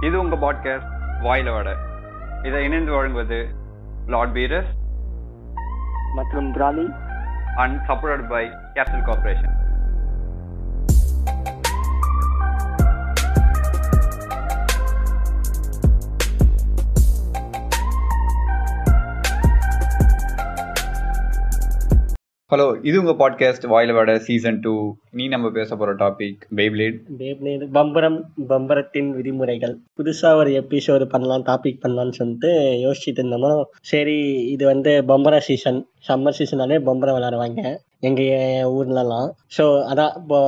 இது உங்க பாட்காஸ்ட் வாயில வட. இதை இணைந்து வழங்குவது லார்ட் பீரஸ் மற்றும் பிராலி and support by capital corporation hello இது உங்க பாட்காஸ்ட் வாயில வட சீசன் டூ நீ நம்ம பேச போற டாபிக் பேப்ளேட் பேப்ளேட் பம்பரம் பம்பரத்தின் விதிமுறைகள். புதுசா ஒரு எபிசோடு பண்ணலாம் டாபிக் பண்ணலாம்னு சொல்லிட்டு யோசிச்சுட்டு இருந்தோமோ சரி இது வந்து பம்பர சீசன் சம்மர் சீசனாலே பம்பரம் விளாடுவாங்க எங்க ஊர்லலாம். ஸோ அதான் இப்போ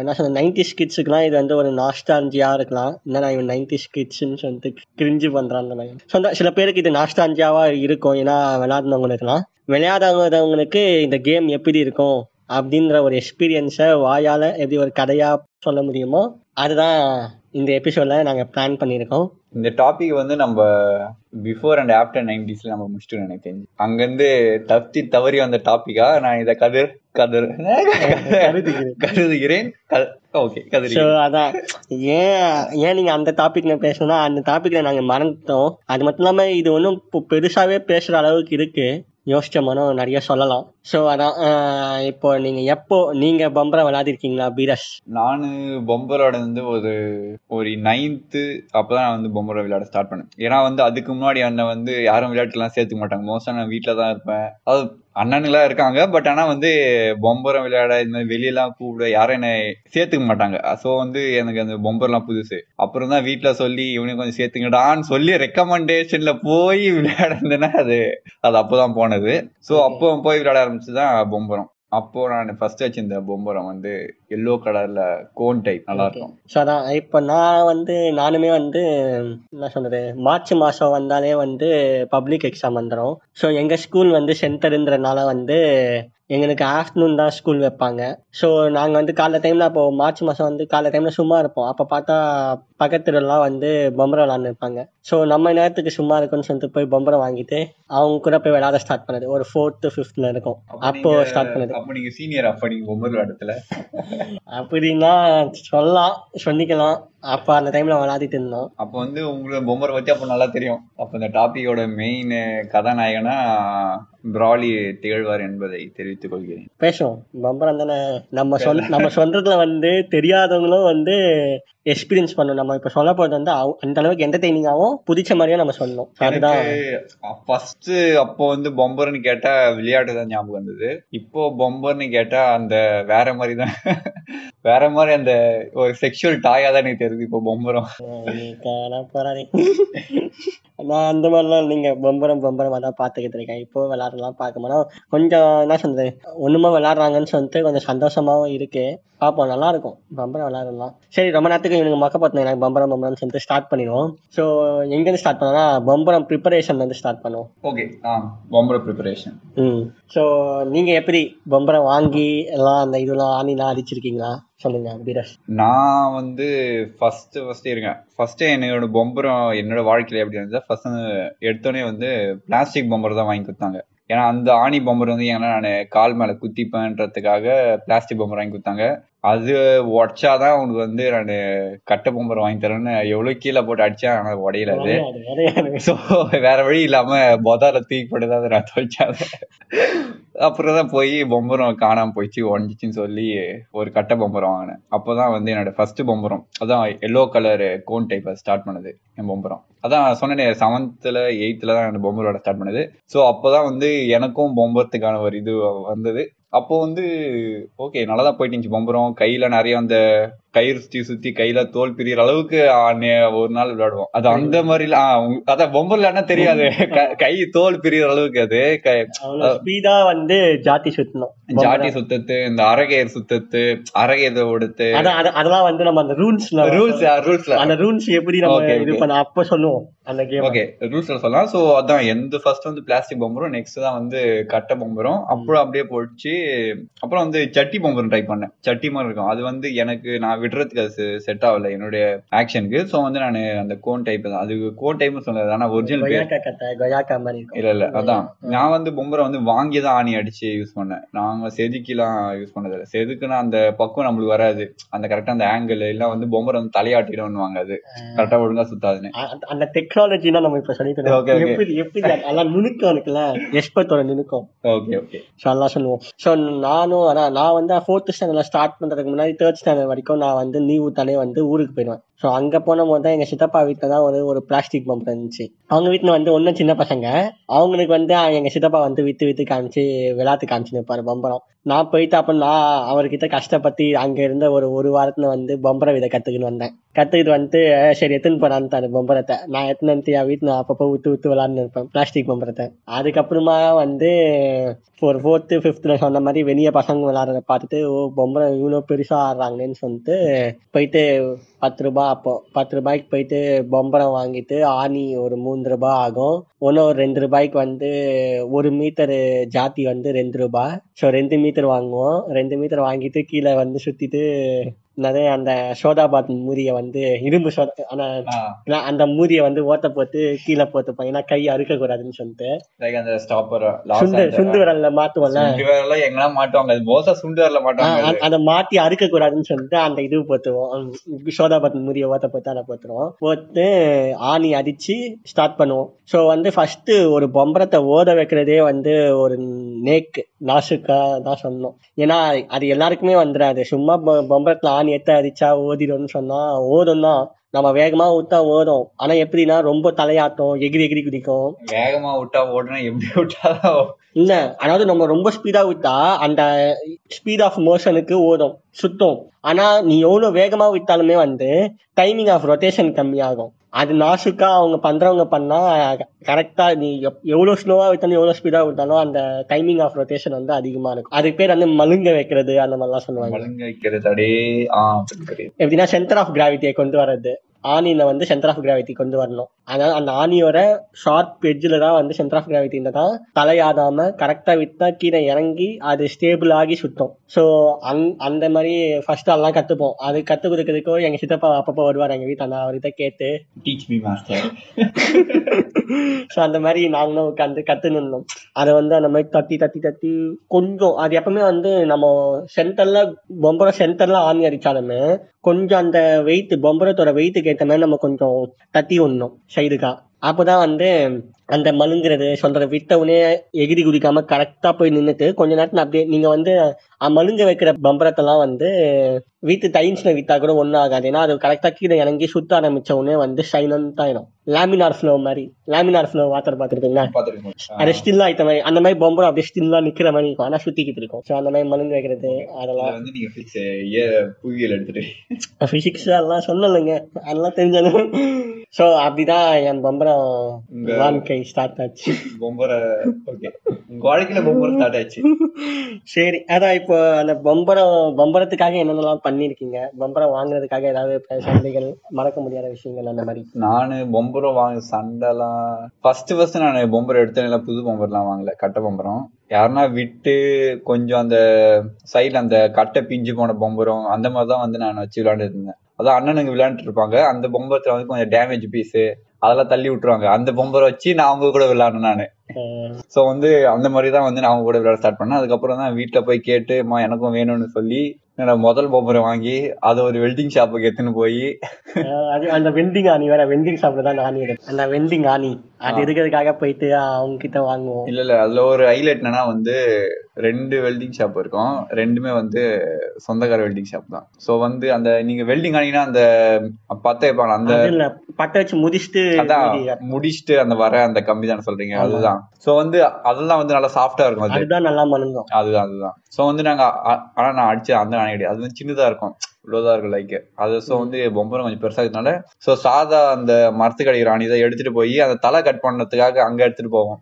என்ன சொல்ல நைன்டிஸ் கிட்ஸுக்குலாம் இது வந்து ஒரு நாஸ்டாலஜியா இருக்கலாம். என்ன இவன் நைன்டிஸ் கிட்ஸ்ன்னு சொல்லிட்டு கிரிஞ்சு பண்றாங்க சொந்த சில பேருக்கு இது நாஸ்டாலஜியாவா இருக்கும். ஏன்னா விளையாடுனவங்களுக்குலாம் விளையாடாதவங்களுக்கு இந்த கேம் எப்படி இருக்கும் அப்படின்ற ஒரு எக்ஸ்பீரியன்ஸை வாயால் எப்படி ஒரு கதையாக சொல்ல முடியுமோ அதுதான் இந்த எபிசோடில் நாங்கள் பிளான் பண்ணியிருக்கோம். இந்த டாபிக் வந்து நம்ம பிஃபோர் அண்ட் ஆஃப்டர் நைன்டிஸ்ல நம்ம முடிச்சிட்டோம் எனக்கு தெரிஞ்சு. அங்கிருந்து தப்பி தவறி வந்த டாபிக்கா நான் இதை கதிர் கதிர் கருதுகிறேன் ஓகே கதிர் ஸோ அதான். ஏன் ஏன் நீங்கள் அந்த டாபிக்ல பேசணும்னா அந்த டாபிக்ல நாங்கள் மறந்துட்டோம். அது மட்டும் இல்லாமல் இது ஒன்றும் இப்போ பெருசாகவே பேசுகிற அளவுக்கு இருக்கு. யோசிச்ச நிறைய சொல்லலாம். ஸோ அதான் ஆஹ் இப்போ நீங்கள் எப்போ நீங்கள் பம்பரம் விளையாடிருக்கீங்களா பீரஸ்? நானு பொம்பரோட வந்து ஒரு ஒரு நைன்த்து அப்பதான் நான் வந்து பொம்பரை விளையாட ஸ்டார்ட் பண்ணேன். ஏன்னா வந்து அதுக்கு முன்னாடி என்னை வந்து யாரும் விளையாட்டுலாம் சேர்த்துக்க மாட்டாங்க. மோஸ்டா நான் வீட்டில தான் இருப்பேன். அது அண்ணனுங்களா இருக்காங்க. பட் ஆனா வந்து பொம்பரம் விளையாட இந்த மாதிரி வெளியெல்லாம் கூப்பிட யாரும் என்ன சேர்த்துக்க மாட்டாங்க. ஸோ வந்து எனக்கு அந்த பொம்பர்லாம் புதுசு. அப்புறம் தான் வீட்டுல சொல்லி இவனையும் கொஞ்சம் சேர்த்துங்கடான்னு சொல்லி ரெக்கமெண்டேஷன்ல போய் விளையாடுறதுன்னா அது அது அப்போதான் போனது. ஸோ அப்போ போய் விளையாட ஆரம்பிச்சுதான் பொம்பரம். அப்போ நான் ஃபர்ஸ்ட் வச்சிருந்த பொம்பரம் வந்து எல்லோ கலர்ல கோன் டைப் நல்லா இருக்கும். ஸோ அதான் இப்போ நான் வந்து நானுமே வந்து என்ன சொல்றது மார்ச் மாதம் வந்தாலே வந்து பப்ளிக் எக்ஸாம் வந்துடும் ஸோ எங்கள் ஸ்கூல் வந்து சென்டருன்றனால வந்து எங்களுக்கு ஆஃப்டர்நூன் தான் ஸ்கூல் வைப்பாங்க. ஸோ நாங்கள் வந்து காலைல டைமில் அப்போ மார்ச் மாதம் வந்து காலைல டைமில் சும்மா இருப்போம். அப்போ பார்த்தா பக்கத்துலலாம் வந்து பொம்பரம் விளாண்டு இருப்பாங்க ஸோ நம்ம நேரத்துக்கு சும்மா இருக்குன்னு சொல்லிட்டு போய் பொம்பரம் வாங்கிட்டு அவங்க கூட போய் விளையாட ஸ்டார்ட் பண்ணது. ஒரு ஃபோர்த்து ஃபிஃப்த்ல இருக்கும். அப்போ ஸ்டார்ட் பண்ணது. அப்போ நீங்க சீனியர் அப்ப நீங்க பொம்பர் விளையாடத்துல அப்படின்னா சொல்லலாம் சொல்லிக்கலாம். அப்போ அந்த டைம்ல விளையாடிட்டு இருந்தோம். அப்போ வந்து உங்களுக்கு பொம்மரை பத்தி அப்போ நல்லா தெரியும். அப்போ இந்த டாபிக்கோட மெயின் கதாநாயகனா பிராலி திகழ்வார் என்பதை தெரிவித்துக் கொள்கிறேன். பேசுவோம். பம்பரம் தானே. நம்ம சொல் நம்ம சொல்றதுல வந்து தெரியாதவங்களும் வந்து எக்ஸ்பீரியன்ஸ் பண்ணணும். நம்ம இப்ப சொல்ல போறது வந்து அந்த அளவுக்கு என்டர்டைனிங்காகவும் புதிச்ச மாதிரியும் நம்ம சொல்லணும். அதுதான். ஃபர்ஸ்ட் அப்போ வந்து பொம்பர்னு கேட்டா விளையாட்டு தான் ஞாபகம் வந்தது. இப்போ பொம்பர்னு கேட்டா அந்த வேற மாதிரி தான். வேற மாதிரி அந்த ஒரு செக்ஷுவல் டாயா தான் எனக்கு தெரியுது இப்போ பொம்பரம் போறாரு நான் அந்த மாதிரிலாம் நீங்க பம்பரம் பம்பரம் அதான் பாத்துக்கிட்டு இருக்கேன். இப்போ விளையாடலாம் பார்க்க மாட்டோம் கொஞ்சம் என்ன சொல்றது? ஒண்ணுமா விளையாடுறாங்கன்னு சொல்லிட்டு கொஞ்சம் சந்தோஷமாவும் இருக்கு. பார்ப்போம் நல்லா இருக்கும். பம்பரம் விளையாடலாம். சரி ரொம்ப நேரத்துக்கு இவனுக்கு மக்க பார்த்தோம் எனக்கு பம்பரம் பம்பரம் சொல்லிட்டு ஸ்டார்ட் பண்ணிடுவோம். ஸோ எங்கேருந்து ஸ்டார்ட் பண்ணோம்னா பம்பரம் ப்ரிப்பரேஷன்ல இருந்து ஸ்டார்ட் பண்ணுவோம். ஓகே ஆ பொம்பரை ப்ரிப்பரேஷன் ம். ஸோ நீங்க எப்படி பம்பரம் வாங்கி எல்லாம் அந்த இதெல்லாம் ஆணிலாம் அடிச்சிருக்கீங்களா? சொல்லுங்க பீரஸ் நான் வந்து ஃபர்ஸ்ட் ஃபர்ஸ்ட் இருங்க ஃபர்ஸ்ட் என்னோட பொம்பரம் என்னோட வாழ்க்கையில எப்படி இருந்தது? ஃபர்ஸ்ட் எடுத்தோடனே வந்து பிளாஸ்டிக் பொம்பர் தான் வாங்கி கொடுத்தாங்க. ஏன்னா அந்த ஆணி பொம்பர் வந்து ஏன்னா நான் கால் மேல குத்திப்பேன்றதுக்காக பிளாஸ்டிக் பொம்பர் வாங்கி கொடுத்தாங்க. அது உடச்சாதான் உனக்கு வந்து நான் கட்டை பொம்பர் வாங்கி தரேன்னு எவ்வளவு கீழே போட்டு அடிச்சா ஆனா உடையல அது. ஸோ வேற வழி இல்லாம பொதால தூக்கி போட்டு தான் நான் துவைச்சாங்க அப்புறம் தான் போய் பொம்பரம் காணாம போயிடுச்சு உடஞ்சிச்சின்னு சொல்லி ஒரு கட்டை பொம்பரம் வாங்கினேன். அப்போதான் வந்து என்னோட ஃபர்ஸ்ட் பொம்பரம் அதான் yellow colour cone type start பண்ணது என் பொம்பரம். அதான் சொன்னேனே செவன்த்ல எயித்துல தான் அந்த பொம்பரோட ஸ்டார்ட் பண்ணது. ஸோ அப்போதான் வந்து எனக்கும் பொம்பரத்துக்கான ஒரு இது வந்தது. அப்போ வந்து ஓகே நல்லா தான் போயிட்டு இருந்துச்சு. பம்பரம் கையில நிறைய அந்த கயிறு சுத்தி சுத்தி கையில தோல் பிரியற அளவுக்கு ஒரு நாள் விளையாடுவோம். அது அந்த மாதிரி அதான் பொம்பர்லன்னா தெரியாது. க- தோல் பிரியற அளவுக்கு அது. ஸ்பீடா வந்து ஜாதி சுத்தணும். ஜாட்டி சுத்தத்து இந்த அரகையர் சுத்தத்து அரகையத ஒடுத்து அதெல்லாம் வந்து நம்ம அந்த ரூல்ஸ்ல ரூல்ஸ் ரூல்ஸ்ல அந்த ரூல்ஸ் எப்படி நம்ம இது. பண்ண அப்ப சொல்லுவோம் அந்த கேம் ஓகே ரூல்ஸ்ல சொல்லலாம். சோ அதான் எந்த ஃபர்ஸ்ட் வந்து பிளாஸ்டிக் பொம்பரும் நெக்ஸ்ட் தான் வந்து கட்டை பொம்பரும். அப்புறம் அப்படியே போச்சு அப்புறம் வந்து சட்டி பொம்பரும் ட்ரை பண்ணேன். சட்டி மாதிரி இருக்கும். அது வந்து எனக்கு நான் விடுறதுக்கு அது செட் ஆகல. என்னுடைய ஆக்ஷனுக்கு சோ வந்து நான் அந்த கோன் டைப் தான். அது கோன் டைப் சொன்னது ஆனா ஒரிஜினல் இல்ல இல்ல. அதான். நான் வந்து பொம்பரை வந்து வாங்கி தான் ஆணி அடிச்சு யூஸ் பண்ணேன். நாங்க செதுக்கிலாம் யூஸ் பண்ணது இல்ல செதுக்குனா அந்த பக்கம் நம்மளுக்கு வராது. அந்த கரெக்டா அந்த ஆங்கிள் எல்லாம் வந்து பொம்பரை வந்து தலையாட்டிடும்னுவாங்க அது. கரெக்டா ஒழுங்கா சுத்தாதுன்னு. அந்த டெக்னாலஜி தான் நம்ம இப்ப சொல்லிட்டு. எப்படி எப்படி அதெல்லாம் நுணுக்கம் இருக்குல்ல. எஸ்பர்ட்டோட நுணுக்கம். ஓகே ஓகே ஸோ அதெல்லாம் சொல்லுவோம். ஸோ நானும் அதான் நான் வந்து ஃபோர்த் ஸ்டாண்டர்ட்ல ஸ்டார்ட் பண்றதுக்கு முன்னாடி தேர்ட் ஸ்டாண்டர்ட் வரைக்கும் நான் வந்து லீவு தானே வந்து ஊருக்கு போயிடுவேன். ஸோ அங்கே போன போது தான் எங்கள் சித்தப்பா வீட்டில் தான் ஒரு ஒரு பிளாஸ்டிக் பம்ப் இருந்துச்சு. அவங்க வீட்டில் வந்து ஒன்றும் சின்ன பசங்க. அவங்களுக்கு வந்து எங்கள் சித்தப்பா வந்து விற்று வித்து காமிச்சு விளாத்து காமிச்சு நிற்பார் பம்பரம். நான் போயிட்டு அப்போ நான் அவர்கிட்ட கஷ்டப்பட்டு அங்கே இருந்த ஒரு ஒரு வாரத்தில் வந்து பம்பரம் விதை கற்றுக்கின்னு வந்தேன். கற்றுக்கிட்டு வந்துட்டு சரி சரி எத்தனை போறான்னு பம்பரத்தை. நான் எத்தனை வந்து என் வீட்டில் அப்பப்போ விட்டு விட்டு விளாட்னு இருப்பேன் பிளாஸ்டிக் பம்பரத்தை. அதுக்கப்புறமா வந்து ஒரு ஃபோர்த்து ஃபிஃப்த்தில் சொன்ன மாதிரி வெளியே பசங்க விளாட்றத பார்த்துட்டு ஓ பொம்பரம் இவ்வளோ பெருசாக ஆடுறாங்களேன்னு சொல்லிட்டு போயிட்டு பத்து ரூபா அப்போ பத்து ரூபாய்க்கு போயிட்டு பொம்பரம் வாங்கிட்டு ஆணி ஒரு மூணு ரூபாய் ஆகும். ஒன்று ஒரு ரெண்டு ரூபாய்க்கு வந்து ஒரு மீட்டர் ஜாதி வந்து ரெண்டு ரூபாய் ஸோ ரெண்டு மீட்டர் வாங்குவோம். ரெண்டு மீட்டர் வாங்கிட்டு கீழே வந்து சுத்திட்டு என்னது அந்த சோதாபாத் மூரிய வந்து இரும்பு சோதா ஆனா அந்த மூரிய வந்து ஓட்ட போட்டு கீழே போட்டுப்பேன் ஏன்னா கை அறுக்க கூடாதுன்னு சொல்லிட்டு. லைக் அந்த ஸ்டாப்பர் சுண்டு சுண்டு விரல்ல வரல எங்கன்னா மாட்டுவாங்க. அது சுண்டு வரல ஆ, மாட்டுவாங்க அதை மாத்தி அறுக்க கூடாதுன்னு சொல்லிட்டு அந்த இது போத்துவோம் சோதாபாத் மூரிய ஓட்ட போட்டு அதை போத்துருவோம் போட்டு ஆணி அடிச்சு ஸ்டார்ட் பண்ணுவோம். ஸோ வந்து ஃபர்ஸ்ட் ஒரு பொம்பரத்தை ஓத வைக்கிறதே வந்து ஒரு நேக்கு நாசுக்கா தான் சொன்னோம் ஏன்னா அது எல்லாருக்குமே வந்துடாது. சும்மா பொம்பரத்துல ஆணி எத்த அடிச்சா ஓதிடும்னு சொன்னா ஓடும் தான் நம்ம வேகமா விட்டா ஓடும். ஆனா எப்படின்னா ரொம்ப தலையாட்டம் எகிரி எகிரி குதிக்கும். வேகமா விட்டா ஓடுனா எப்படி விட்டாலும் இல்ல அதாவது நம்ம ரொம்ப ஸ்பீடா விட்டா அந்த ஸ்பீட் ஆஃப் மோஷனுக்கு ஓடும் சுத்தும். ஆனா நீ எவ்வளவு வேகமா விட்டாலுமே வந்து டைமிங் ஆஃப் ரொட்டேஷன் கம்மியாகும். அது நாசுக்கா அவங்க பண்றவங்க பண்ணா கரெக்டா நீ எவ்வளவு ஸ்லோவா விட்டாலும் எவ்வளவு ஸ்பீடா விட்டாலும் அந்த டைமிங் ஆஃப் ரொட்டேஷன் வந்து அதிகமா இருக்கும். அதுக்கு பேர் வந்து மழுங்க வைக்கிறது அந்த மாதிரிலாம் சொல்லுவாங்க. மழுங்க வைக்கிறது புரியுது எப்படின்னா சென்டர் ஆஃப் கிராவிட்டியை கொண்டு வர்றது. ஆணியில வந்து சென்டர் ஆஃப் கிராவிட்டி கொண்டு வரணும். அதாவது அந்த ஆணியோட ஷார்ப் எட்ஜில் தான் வந்து சென்டர் ஆஃப் கிராவிட்டி தான் தலையாதாம கரெக்டா விட்டா கீழே இறங்கி அது ஸ்டேபிள் ஆகி சுத்தும் ஸோ அங் அந்த மாதிரி ஃபர்ஸ்ட் அதெல்லாம் கத்துப்போம். அது கத்து கொடுக்கறதுக்கோ எங்க சித்தப்பா அப்பப்போ வருவார் எங்க வீட்டில். நான் அவர்கிட்ட கேட்டு டீச் மீ மாஸ்டர் ஸோ அந்த மாதிரி நாங்களும் உட்காந்து கத்து நின்னோம் அதை வந்து அந்த மாதிரி தட்டி தட்டி தட்டி கொஞ்சம் அது எப்பவுமே வந்து நம்ம சென்டர்ல பொம்பரை சென்டர்ல ஆணி அடிச்சாலுமே கொஞ்சம் அந்த வெயிட் பொம்பரத்தோட வெயிட்டுக்கு ஏற்ற மாதிரி நம்ம கொஞ்சம் தட்டி விடணும் சைடுக்கா அப்போதான் வந்து அந்த மழுங்குறது சொல்ற விட்டவுனே எகிரி குதிக்காம கரெக்டா போய் நின்றுட்டு கொஞ்ச நேரத்துல அப்படியே நீங்க வந்து அஹ், மழுங்க வைக்கிற பம்பரத்தெல்லாம் வந்து வீட்டு டைம்ஸ்ல வித்தா கூட ஒன்றும் ஆகாது. ஏன்னா அது கரெக்டா கீழே இறங்கி சுத்த ஆரம்பிச்ச உடனே வந்து ஷைனன்ட் ஆயிடும். லேமினார் ஃப்ளோ மாதிரி. லேமினார் ஃப்ளோ வாட்டர் பார்த்துருக்கீங்களா? அது பாத்துருக்கோம் ஸ்டில்லா ஆயிட்ட மாதிரி. அந்த மாதிரி பொம்பரம் அப்படியே ஸ்டில்லா நிக்கிற மாதிரி இருக்கும். ஆனா சுத்திக்கிட்டு இருக்கும். ஸோ அந்த மாதிரி மழுங்க வைக்கிறது அதெல்லாம். வந்து புவியியல் எடுத்துட்டு. பிசிக்ஸ் அதெல்லாம் சொல்லலைங்க. அதெல்லாம் தெரிஞ்சாலும் ஸோ அப்படிதான் என் பம்பரம் வாழ்க்கை ஸ்டார்ட் ஆச்சு. பொம்பரை ஓகே உங்க வாழ்க்கையில பொம்பரை ஸ்டார்ட் ஆச்சு சரி அதான் இப்போ அந்த பம்பரம் பம்பரத்துக்காக என்னென்னலாம் பண்ணிருக்கீங்க பம்பரம் வாங்குறதுக்காக ஏதாவது சண்டைகள் மறக்க முடியாத விஷயங்கள் அந்த மாதிரி? நானு பொம்பரம் வாங்க சண்டைலாம் ஃபர்ஸ்ட் ஃபர்ஸ்ட் நான் பொம்பரம் எடுத்தேன். புது பொம்பர்லாம் வாங்கல கட்டை பொம்பரம். யாருன்னா விட்டு கொஞ்சம் அந்த சைடுல அந்த கட்டை பிஞ்சு போன பொம்பரம் அந்த மாதிரி தான் வந்து நான் வச்சு விளையாண்டுட்டு இருந்தேன். அதான் அண்ணனுங்க விளையாண்டுட்டு இருப்பாங்க. அந்த பொம்பரத்துல வந்து கொஞ்சம் டேமேஜ் பீஸ் அதெல்லாம் தள்ளி விட்டுருவாங்க. அந்த பொம்பரை வச்சு நான் அவங்க கூட விளையாடணும் நானு. சோ வந்து அந்த மாதிரி தான் வந்து நான் கூட விளையாட ஸ்டார்ட் பண்ணேன். அதுக்கப்புறம் தான் வீட்டுல போய் கேட்டு அம்மா எனக்கும் வேணும்னு சொல்லி முதல் பொம்பரை வாங்கி அதை ஒரு வெல்டிங் ஷாப்புக்கு எடுத்துன்னு போய். அந்த வெண்டிங் ஆணி வேற வெண்டிங் ஷாப்ல தான் ஆணி அந்த வெண்டிங் ஆணி அது இருக்கிறதுக்காக போயிட்டு அவங்க கிட்ட வாங்குவோம். இல்ல இல்ல அதுல ஒரு ஹைலைட் என்னன்னா வந்து ரெண்டு வெல்டிங் ஷாப் இருக்கும். ரெண்டுமே வந்து சொந்தக்கார வெல்டிங் ஷாப் தான். சோ வந்து அந்த நீங்க வெல்டிங் ஆனீங்கன்னா அந்த பத்த வைப்பாங்க அந்த பட்ட வச்சு முடிச்சுட்டு முடிச்சுட்டு அந்த வர அந்த கம்பி தானே சொல்றீங்க அதுதான். சோ வந்து அதெல்லாம் வந்து நல்லா சாஃப்டா இருக்கும் அது. அதுதான் நல்லா மணுங்கும். அதுதான் அதுதான். சோ வந்து நாங்க ஆனா நான் அடிச்ச அந்த நாணயம் கிடையாது அது வந்து சின்னதா இருக்கும். இவ்வளவுதான் இருக்கும் லைக் அது சோ வந்து பொம்பரம் கொஞ்சம் பெருசா இருக்கனால சோ சாதா அந்த மரத்துக்கு அடிக்கிற ராணி தான் எடுத்துட்டு போய் அந்த தலை கட் பண்ணதுக்காக அங்க எடுத்துட்டு போவோம்.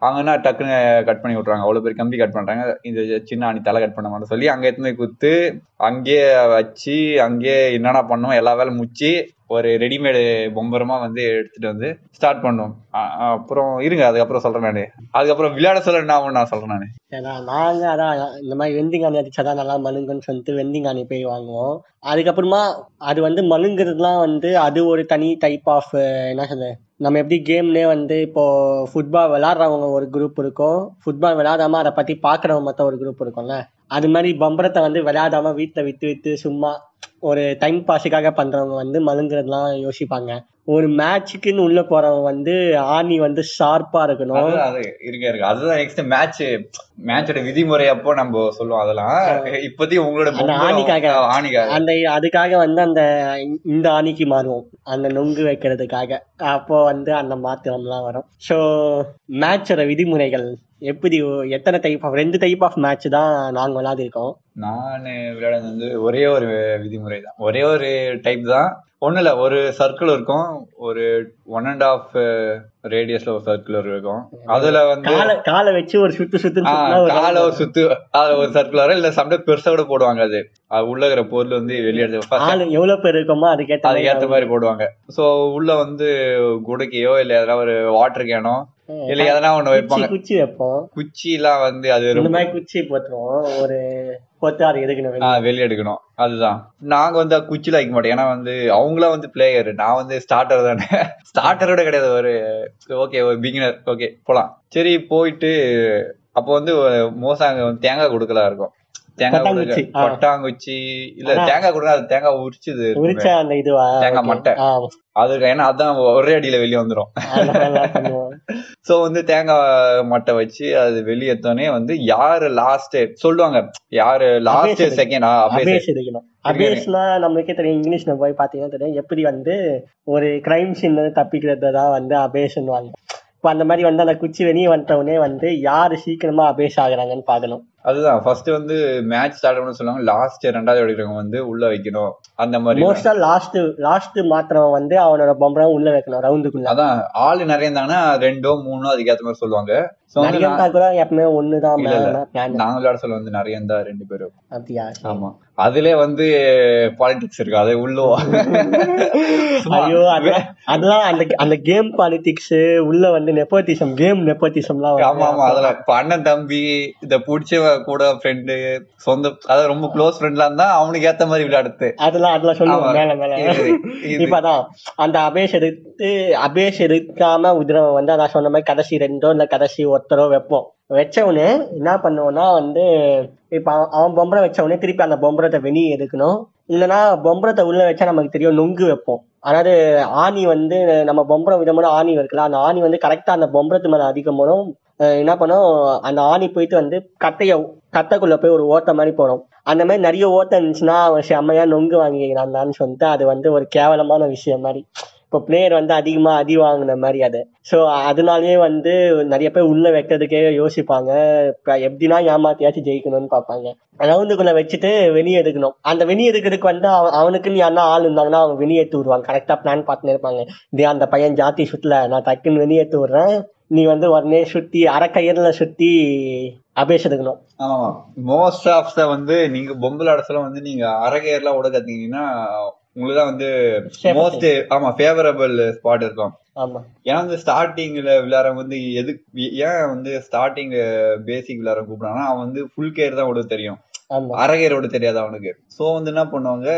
அங்கன்னா டக்குன்னு கட் பண்ணி விட்றாங்க அவ்வளவு பேர் கம்பி கட் பண்றாங்க. இந்த சின்ன ஆணி தலை கட் பண்ண மாட்டேன் சொல்லி அங்க எடுத்துன்னு குத்து அங்கேயே வச்சு அங்கேயே என்னென்ன பண்ணோம் எல்லா வேலை முச்சி ஒரு ரெடிமேடு பொம்பரமா வந்து எடுத்துட்டு வந்து ஸ்டார்ட் பண்ணோம் அ- அப்புறம் இருங்க அதுக்கப்புறம் சொல்றேன் நானு. அதுக்கப்புறம் விளையாட சொல்ல என்ன நான் சொல்றேன் நானு. ஏன்னா நாங்க அதான் இந்த மாதிரி வெண்டிங் ஆணி அடிச்சாதான் நல்லா மணுங்குன்னு சொல்லிட்டு ஆணி போய் வாங்குவோம். அதுக்கப்புறமா அது வந்து மழுங்குறதுலாம் வந்து அது ஒரு தனி டைப் ஆஃப் என்ன சொல்றது? நம்ம எப்படி கேம்லேயே வந்து இப்போ ஃபுட்பால் விளாட்றவங்க ஒரு குரூப் இருக்கும். ஃபுட்பால் விளாடாம அதை பத்தி பாக்குறவங்க மொத்தம் ஒரு குரூப் இருக்கும்ல. அது மாதிரி பம்பரத்தை வந்து விளையாடாம வீட்டில் விற்று விற்று சும்மா ஒரு டைம் பாஸுக்காக பண்றவங்க வந்து மழுங்குறதுலாம் யோசிப்பாங்க. ஒரு மேட்சுக்குன்னு உள்ள போறவங்க வந்து ஆணி வந்து ஷார்ப்பா இருக்கணும். அது இருக்க இருக்கு அதுதான் நெக்ஸ்ட் மேட்ச் மேட்சோட விதிமுறை அப்போ நம்ம சொல்லுவோம் அதெல்லாம். இப்போதைக்கு உங்களோட அந்த ஆணிக்காக. ஆணிக்காக. அந்த அதுக்காக வந்து அந்த இந்த ஆணிக்கு மாறுவோம். அந்த நொங்கு வைக்கிறதுக்காக. அப்போ வந்து அந்த மாத்திரம்லாம் வரும். ஸோ மேட்சோட விதிமுறைகள். எப்படி எத்தனை டைப் ஆஃப் ரெண்டு டைப் ஆஃப் மேட்ச் தான் நாங்க விளையாடிருக்கோம். நான் விளையாடுறது வந்து ஒரே ஒரு விதிமுறை தான் ஒரே ஒரு டைப் தான். ஒண்ணும் இல்ல ஒரு சர்க்கிள் இருக்கும். ஒரு ஒன் அண்ட் ஆஃப் ரேடியஸ்ல ஒரு சர்க்கிள் இருக்கும். அதுல வந்து காலை வச்சு ஒரு சுத்து சுத்து காலை ஒரு சுத்து அதுல ஒரு சர்க்கிள் வரும். இல்ல சம்டைம் பெருசா கூட போடுவாங்க அது. அது உள்ள இருக்கிற பொருள் வந்து வெளியே எவ்வளவு பேர் இருக்கோமோ அதுக்கேற்ற மாதிரி அதுக்கு ஏத்த மாதிரி போடுவாங்க. சோ உள்ள வந்து குடுக்கையோ இல்ல எதனா ஒரு வாட்டர் கேனோ இல்ல எதனா ஒண்ணு வைப்பாங்க. குச்சி வைப்போம். குச்சி எல்லாம் வந்து அது இந்த மாதிரி குச்சி போட்டுருவோம். ஒரு அது எதுக்கு ஆ, வெளிய எடுக்கணும். அதுதான். நாங்க வந்து குச்சில வைக்க மாட்டோம். ஏன்னா வந்து அவங்களாம் வந்து பிளேயர் நான் வந்து ஸ்டார்டர் தானே. ஸ்டார்டரோட கிடையாது. ஒரு ஓகே ஒரு பிகினர் ஓகே போலாம். சரி போயிட்டு அப்போ வந்து மோசம் அங்க வந்து தேங்காய் கொடுக்கலா இருக்கும். தேங்காய் கொட்டாங்குச்சி, இல்ல தேங்காய் கொடுக்க அது தேங்காய் உரிச்சது உரிச்ச. அந்த இதுவா? தேங்காய். மட்டை. அது ஏன்னா அதான் ஒரே அடியில வெளிய பண்ணுவோம். சோ வந்து தேங்காய் மட்டை வச்சு அது வெளியேத்தோனே வந்து யாரு லாஸ்ட் சொல்லுவாங்க யாரு லாஸ்ட் செகண்ட் அபேஸ் எடுக்கணும். நம்மளுக்கே தெரியும் இங்கிலீஷ்ல போய் பாத்தீங்கன்னா தெரியும் எப்படி வந்து ஒரு கிரைம் சீன் தப்பிக்கிறது தான் வந்து அபேஸ்ன்னுவாங்க இப்போ அந்த மாதிரி வந்து அந்த குச்சி வெளியே வந்துட்டவுடனே வந்து யாரு சீக்கிரமா அபேஸ் ஆகுறாங்கன்னு பார்க்கணும். அதுதான். ஃபர்ஸ்ட் வந்து மேட்ச் ஸ்டார்ட் பண்ண சொல்லுவாங்க. லாஸ்ட் ரெண்டாவது எடுக்கிறவங்க வந்து உள்ள வைக்கணும். அந்த மாதிரி மோஸ்டா லாஸ்ட் லாஸ்ட் மாத்திரம் வந்து அவனோட பொம்பரம் உள்ள வைக்கணும் ரவுண்டுக்குள்ள அதான். ஆளு நிறைய இருந்தாங்கன்னா ரெண்டோ மூணோ அதுக்கு ஏத்த மாதிரி சொல்லுவாங்க. கூட எப்பவுமே ஒண்ணுதான் நாங்க விளையாட சொல்ல வந்து ரெண்டு பேரும் அப்படியா? ஆமா. அதுலயே வந்து பாலிடிக்ஸ் இருக்கு. அதை உள்ளவா. ஐயோ அதெல்லாம் அந்த அந்த கேம் பாலிடிக்ஸ் உள்ள வந்து நெப்போட்டிசம் கேம் நெப்போட்டிசம்லாம் ஆமா ஆமா. அதெல்லாம் இப்ப அண்ணன் தம்பி இத புடிச்சவ கூட ஃப்ரெண்டு சொந்த அதாவது ரொம்ப க்ளோஸ் ஃப்ரெண்ட்லாம் இருந்தா அவனுக்கு ஏத்த மாதிரி விளையாடுது அதெல்லாம் அதெல்லாம். சொல்லுவோம். மேல மேல. இப்பதான் அந்த அபேஷ் எடுத்து அபேஷ் எடுக்காம உதிரவன் வந்து நான் சொன்ன மாதிரி கடைசி ரெண்டோ இல்ல கடைசி ஒருத்தரோ வைப்போம். வச்சவனே என்ன பண்ணுவோம்னா வந்து இப்போ அவன் அவன் பொம்பரை வச்சவொடனே திருப்பி அந்த பொம்பரத்தை வெளியே எடுக்கணும். இல்லைன்னா பொம்பரத்தை உள்ள வச்சா நமக்கு தெரியும் நொங்கு வைப்போம். அதாவது ஆணி வந்து நம்ம பொம்பரம் விதமான ஆணி இருக்குல்ல அந்த ஆணி வந்து கரெக்டா அந்த பொம்பரத்து மேல அதிகம் போனோம் என்ன பண்ணும் அந்த ஆணி போயிட்டு வந்து கத்தைய கத்தைக்குள்ளே போய் ஒரு ஓட்ட மாதிரி போகிறோம் அந்த மாதிரி நிறைய ஓட்டம் இருந்துச்சுன்னா அவன் செம்மையா நொங்கு வாங்கிக்கிறான்னு சொல்லிட்டு அது வந்து ஒரு கேவலமான விஷயம் மாதிரி. இப்போ பிளேயர் வந்து அதிகமாக அடி வாங்கின மாதிரி அது. ஸோ அதனாலயே வந்து நிறைய பேர் உள்ள வைக்கிறதுக்கே யோசிப்பாங்க. இப்போ எப்படின்னா ஏமாத்தியாச்சும் ஜெயிக்கணும்னு பார்ப்பாங்க. ரவுண்டுக்குள்ள வச்சுட்டு வெளியே எடுக்கணும். அந்த வெளியே எடுக்கிறதுக்கு வந்து அவன் அவனுக்குன்னு யாருன்னா ஆள் இருந்தாங்கன்னா அவங்க எடுத்து விடுவாங்க. கரெக்டாக பிளான் பார்த்துன்னு இருப்பாங்க. இதே அந்த பையன் ஜாத்தி சுற்றில் நான் டக்குன்னு எடுத்து விடுறேன். நீ வந்து உடனே சுத்தி அரைக்கயிறுல சுத்தி அபேஷ் எடுக்கணும். ஆமா. மோஸ்ட் ஆஃப் த வந்து நீங்க பொம்பளை இடத்துல வந்து நீங்க அரகையர்லாம் விட உங்களுக்கு தான் வந்து மோஸ்ட் ஆமா ஃபேவரபிள் ஸ்பாட் இருக்கும். ஆமா. ஏன்னா வந்து ஸ்டார்டிங்ல விளையாடுறவங்க வந்து எது ஏன் வந்து ஸ்டார்டிங் பேசிக் விளையாட கூப்பிடாங்கன்னா அவன் வந்து ஃபுல் கேர் தான் விட தெரியும். ஆமா. அரகையர் விட தெரியாது அவனுக்கு. சோ வந்து என்ன பண்ணுவாங்க?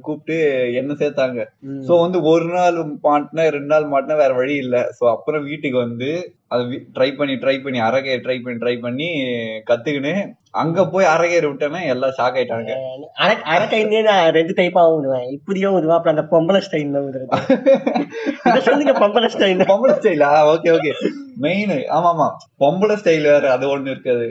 கூப்பிட்டு என்ன சேர்த்தாங்க. சோ வந்து ஒரு நாள் மாட்டினா ரெண்டு நாள் மாட்டினா வேற வழி இல்ல. சோ அப்புறம் வீட்டுக்கு வந்து அது ட்ரை பண்ணி ட்ரை பண்ணி அரகையர் ட்ரை பண்ணி ட்ரை பண்ணி கத்துக்கின்னு அங்க போய் அரகையர் விட்டேன்னா எல்லாம் ஷாக் ஆயிட்டாங்க அரை- அரைக்கைன்னே நான் ரெண்டு டைப்பா விடுவேன். இப்படியும் விடுவேன் அப்புறம் அந்த பொம்பளை ஸ்டைல் விடுறது. சொல்லுங்க பொம்பளை ஸ்டைல் பொம்பளை ஸ்டைலா ஓகே ஓகே மெயின் ஆமா ஆமா பொம்பளை ஸ்டைல் வேற அது ஒண்ணு இருக்காது.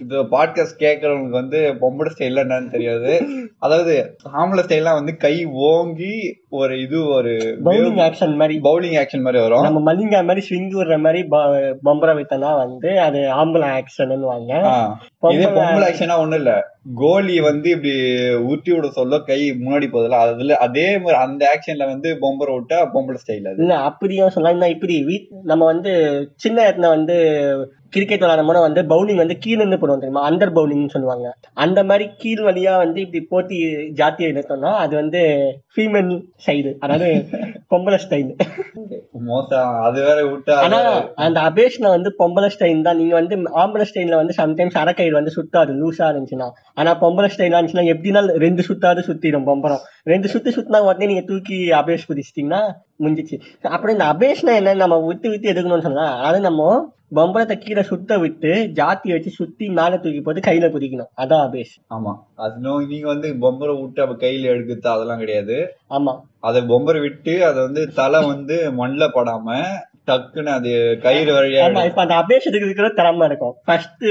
இது பாட்காஸ்ட் கேட்கறவங்களுக்கு வந்து பொம்பளை ஸ்டைல் என்னன்னு தெரியாது. அதாவது ஆம்பளை ஸ்டைல்லாம் வந்து கை ஓங்கி ஒரு இது ஒரு பவுலிங் ஆக்ஷன் மாதிரி. பவுலிங் ஆக்ஷன் மாதிரி வரும். நம்ம மல்லிங்கா மாதிரி ஸ்விங் விடுற மாதிரி பொம்பரை வித்தனா வந்து அது ஆம்பளை ஆக்ஷன் வாங்க. இதே பொம்பளை ஆக்ஷனா ஒண்ணும் இல்ல. கோலி வந்து இப்படி உருட்டி விட சொல்ல கை முன்னாடி போதில்ல அதுல அதே மாதிரி அந்த ஆக்ஷன்ல வந்து பொம்பரை விட்டா பொம்பளை ஸ்டைல் அது. இல்ல அப்படியும் சொல்லலாம். இப்படி வீட் நம்ம வந்து சின்ன இடத்துல வந்து கிரிக்கெட் விளையாடும் போது வந்து பவுலிங் வந்து கீழ இருந்து போடுவோம் தெரியுமா? அண்டர் பவுலிங்னு சொல்லுவாங்க. அந்த மாதிரி கீழ் வழியா வந்து இப்படி போட்டி ஜாத்தியை நிறுத்தோம்னா அது வந்து ஃபீமேல் சைடு அதாவது பொம்பளை ஸ்டைல் மோசம் அது வேற விட்டா ஆனா அந்த அபேஷ்ல வந்து பொம்பளை ஸ்டைல் தான். நீங்க வந்து ஆம்பளை ஸ்டைல்ல வந்து சம்டைம்ஸ் அரைக்கயிறு வந்து சுத்தாது லூசா இருந்துச்சுன்னா. ஆனா பொம்பளை ஸ்டைல் இருந்துச்சுன்னா எப்படின்னா ரெண்டு சுத்தாது சுத்திடும் பொம்பரம். ரெண்டு சுத்தி சுத்தினா உடனே நீங்க தூக்கி அபேஷ் குதிச்சிட்டீங்கன்னா முடிஞ்சிச்சு அப்புறம் இந்த அபேஷ்னா என்ன நம்ம விட்டு விட்டு எடுக்கணும்னு சொன்னா அது நம்ம பொம்பளத்தை கீழே சுத்த விட்டு ஜாத்தி வச்சு சுத்தி மேல தூக்கி போட்டு கையில குதிக்கணும். அதான் அபேஷ் ஆமா. அது நீங்க வந்து பொம்பரை விட்டு அப்ப கையில எடுக்குது அதெல்லாம் கிடையாது. ஆமா. அதை பொம்பரை விட்டு அதை வந்து தலை வந்து மண்ணில் படாம டக்குன்னு அது கயிறு வழியா ஆமா இப்ப அந்த அபேஷத்துக்கு இருக்கிற திறமை இருக்கும். ஃபர்ஸ்ட்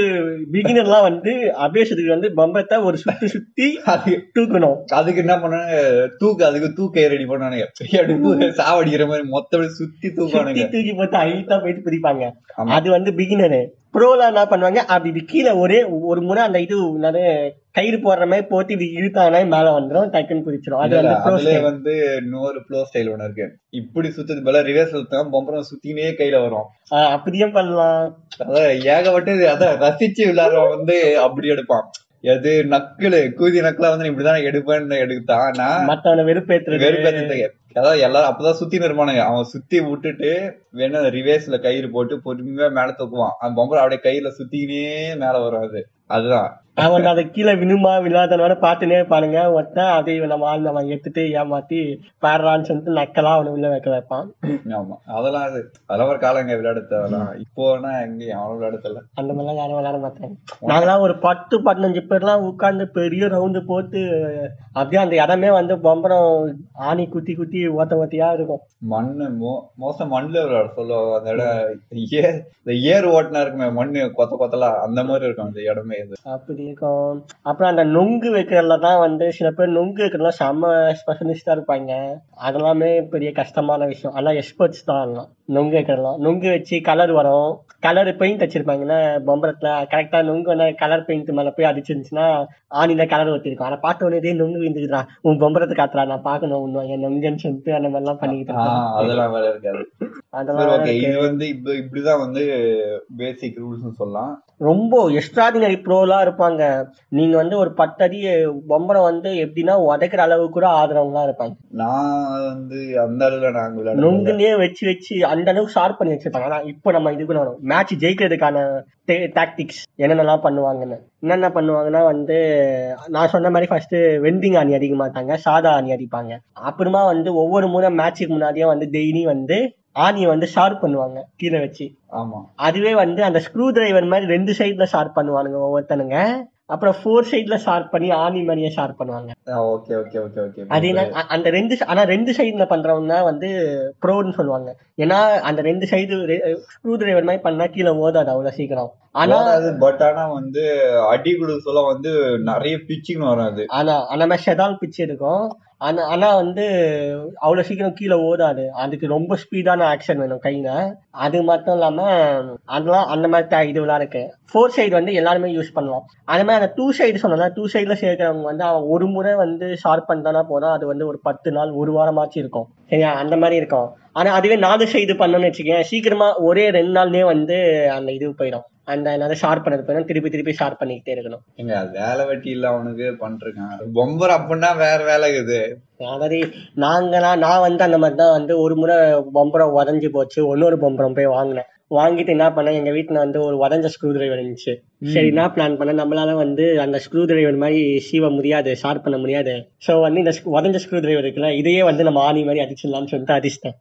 பிகினர்லாம் வந்து அபேஷத்துக்கு வந்து பொம்பத்தை ஒரு சுத்தி சுத்தி அது தூக்கணும். அதுக்கு என்ன பண்ணானுங்க தூக்கு அதுக்கு தூக்க ரெடி பண்ணானுங்க எடுத்து சாவடிக்கிற மாதிரி மொத்தம் சுத்தி தூக்கானுங்க தூக்கி போட்டு ஹைட்டா போயிட்டு பிடிப்பாங்க ஆமா. அது வந்து பிகினரு ப்ரோல என்ன பண்ணுவாங்க? அப்படி கீழே ஒரே ஒரு முறை அந்த இது என்னது கயிறு போடுற மாதிரி போட்டு இது இழுத்தானே மேல வந்துரும் டக்குன்னு குதிச்சிடும் அது வந்து ப்ரோ அதுலயே வந்து இன்னொரு ப்ளோ ஸ்டைல் ஒண்ணு இருக்கு. இப்படி சுத்தது போல ரிவர்ஸ் சுத்தம் பொம்பரம் சுத்தினே கையில வரும். அப்படியும் பண்ணலாம். அதான் ஏகப்பட்டது அதான் ரசிச்சு விளையாடுறவன் வந்து அப்படி எடுப்பான். எது நக்கலு கூதி நக்கலா வந்து இப்படிதான் எடுப்பேன்னு எடுத்தான் நான் மத்தவனை வெறுப்பேத்துறது. வெறுப்பேத்துக்கு அதாவது எல்லாரும் அப்பதான் சுத்தி நிற்பானுங்க அவன் சுத்தி விட்டுட்டு வேணா ரிவேஸ்ல கயிறு போட்டு பொறுமையா மேல தூக்குவான். அந்த பொம்பளை அப்படியே கையில சுத்தினே மேல வரும் அது. அதுதான். அவன் அதை கீழே விழுமா விழாதனோட பாத்துனே பாருங்க ஒருத்தன் அதை நம்ம ஆள் நம்ம எடுத்துட்டு ஏமாத்தி பாடுறான்னு சொல்லிட்டு நக்கலா அவனை உள்ள வைக்க வைப்பான். ஆமா. அதெல்லாம் அது அதெல்லாம் ஒரு காலங்க விளையாடுறது அதெல்லாம் இப்போனா எங்க அவனும் விளையாடுறதில்ல. அந்த மாதிரிலாம் யாரும் விளையாட மாட்டாங்க. நாங்களாம் ஒரு பத்து பதினஞ்சு பேர்லாம் உட்கார்ந்து பெரிய ரவுண்டு போட்டு அப்படியே அந்த இடமே வந்து பொம்பரம் ஆணி குத்தி குத்தி ஓத்த ஓத்தியா இருக்கும். மண்ணு மோ மோசம் மண்ணுல விளையாட சொல்லுவாங்க. அந்த இடம் ஏர் இந்த ஏர் ஓட்டினா இருக்குமே மண்ணு கொத்த கொத்தலாம் அந்த மாதிரி இருக்கும் அந்த இடமே இது. அப்படி இருக்கும். அப்புறம் அந்த நொங்கு வைக்கிறதுல தான் வந்து சில பேர் நொங்கு வைக்கிறதுல செம்ம ஸ்பெஷலிஸ்டா இருப்பாங்க. அதெல்லாமே பெரிய கஷ்டமான விஷயம். ஆனா எக்ஸ்பர்ட்ஸ் தான் எல்லாம் நொங்கு வைக்கிறதுலாம் நொங்கு வச்சு கலர் வரும். கலர் பெயிண்ட் வச்சிருப்பாங்கன்னா பொம்பரத்துல. கரெக்டா நொங்கு வந்து கலர் பெயிண்ட் மேல போய் அடிச்சிருந்துச்சுன்னா ஆணில கலர் ஊத்திருக்கும் ஆனா பார்த்த உடனே "டேய், நொங்கு விந்துக்குறா உன் பொம்பரத்தை காத்துறா நான் பாக்கணும் உன்னும் என் நொங்குன்னு சொல்லிட்டு அந்த மாதிரிலாம் பண்ணிக்கிட்டு. அதெல்லாம் வேலை இருக்காது. அதெல்லாம். இது வந்து இப்ப இப்படிதான் வந்து பேசிக் ரூல்ஸ் சொல்லலாம். ரொம்ப எக்ஸ்ட்ராடினரி ப்ரோலா இருப்பாங்க. நீங்க வந்து ஒரு பத்தடி பொம்பரம் வந்து எப்படின்னா உதைக்கிற அளவுக்கு கூட ஆதரவங்களா இருப்பாங்க. நான் வந்து அந்த அளவுல நாங்க நொங்குலயே வச்சு வச்சு அந்த அளவுக்கு ஷார்ப் பண்ணி வச்சிருப்பாங்க. ஆனா இப்போ நம்ம இதுக்கு வரும். மேட்ச் ஜெயிக்கிறதுக்கான டாக்டிக்ஸ் என்னென்னலாம் பண்ணுவாங்கன்னு. என்னென்ன பண்ணுவாங்கன்னா வந்து நான் சொன்ன மாதிரி ஃபர்ஸ்ட் வெண்டிங் ஆணி அடிக்க மாட்டாங்க. சாதா ஆணி அடிப்பாங்க. அப்புறமா வந்து ஒவ்வொரு முறை மேட்சுக்கு முன்னாடியே வந்து டெய்லி வந்து ஆணியை வந்து ஷார்ப் பண்ணுவாங்க கீழே வச்சு. ஆமா. அதுவே வந்து அந்த ஸ்க்ரூ டிரைவர் மாதிரி ரெண்டு சைடுல ஷார்ப் பண்ணுவானுங்க ஒவ்வொருத்தனுங்க. அப்புறம் ஃபோர் சைடுல ஷார்ப் பண்ணி ஆணி மாதிரியே ஷார்ப் பண்ணுவாங்க. ஓகே ஓகே ஓகே ஓகே அது அந்த ரெண்டு ஆனா ரெண்டு சைடுல பண்றவங்க வந்து ப்ரோன்னு சொல்லுவாங்க. ஏன்னா அந்த ரெண்டு சைடு ஸ்க்ரூ டிரைவர் மாதிரி பண்ணா கீழே ஓதாது அவ்வளவு சீக்கிரம். ஆனா பட் ஆனா வந்து அடி குடு சொல்ல வந்து நிறைய பிச்சிங் வரும் அது. ஆனா அந்த மாதிரி ஷெடால் பிச்சு இருக்கும் ஆனா ஆனா வந்து அவ்வளவு சீக்கிரம் கீழே ஓடாது. அதுக்கு ரொம்ப ஸ்பீடான ஆக்ஷன் வேணும் கையில. அது மட்டும் இல்லாம அதெல்லாம் அந்த மாதிரி த- இதுலாம் இருக்கு. ஃபோர் சைடு வந்து எல்லாருமே யூஸ் பண்ணலாம். அதே மாதிரி அந்த டூ சைடு சொன்னா டூ சைடுல சேர்க்கிறவங்க வந்து அவன் ஒரு முறை வந்து ஷார்ப் பண்ணா போதும். அது வந்து ஒரு பத்து நாள் ஒரு வாரமாச்சும் இருக்கும். சரியா? அந்த மாதிரி இருக்கும். ஆனா அதுவே நாலு சைடு பண்ணோம்னு வச்சுக்கேன் சீக்கிரமா ஒரே ரெண்டு நாள்லயே வந்து அந்த இது போயிடும். அந்த என்னது ஷார்ப் பண்ணது போயிடும் திருப்பி திருப்பி ஷார்ப் பண்ணிக்கிட்டே இருக்கணும். எங்க வேலை வெட்டி இல்ல அவனுக்கு பண்ணிருக்கான் பொம்பர் அப்படின்னா வேற வேலை இருக்குது. அதாவது நாங்கலாம் நான் வந்து அந்த மாதிரி தான் வந்து ஒரு முறை பம்பரம் உடஞ்சி போச்சு. இன்னொரு பம்பரம் போய் வாங்கினேன். வாங்கிட்டு என்ன பண்ணேன்? எங்க வீட்டுல வந்து ஒரு உடஞ்ச ஸ்க்ரூ டிரைவர் இருந்துச்சு. சரி என்ன பிளான் பண்ண நம்மளால வந்து அந்த ஸ்க்ரூ டிரைவர் மாதிரி சீவ முடியாது ஷார்ப் பண்ண முடியாது. சோ வந்து இந்த உடஞ்ச ஸ்க்ரூ டிரைவர் இருக்குல்ல இதையே வந்து நம்ம ஆணி மாதிரி அடிச்சிடலாம்னு சொல்லிட்டு அடிச்சிட்டேன்.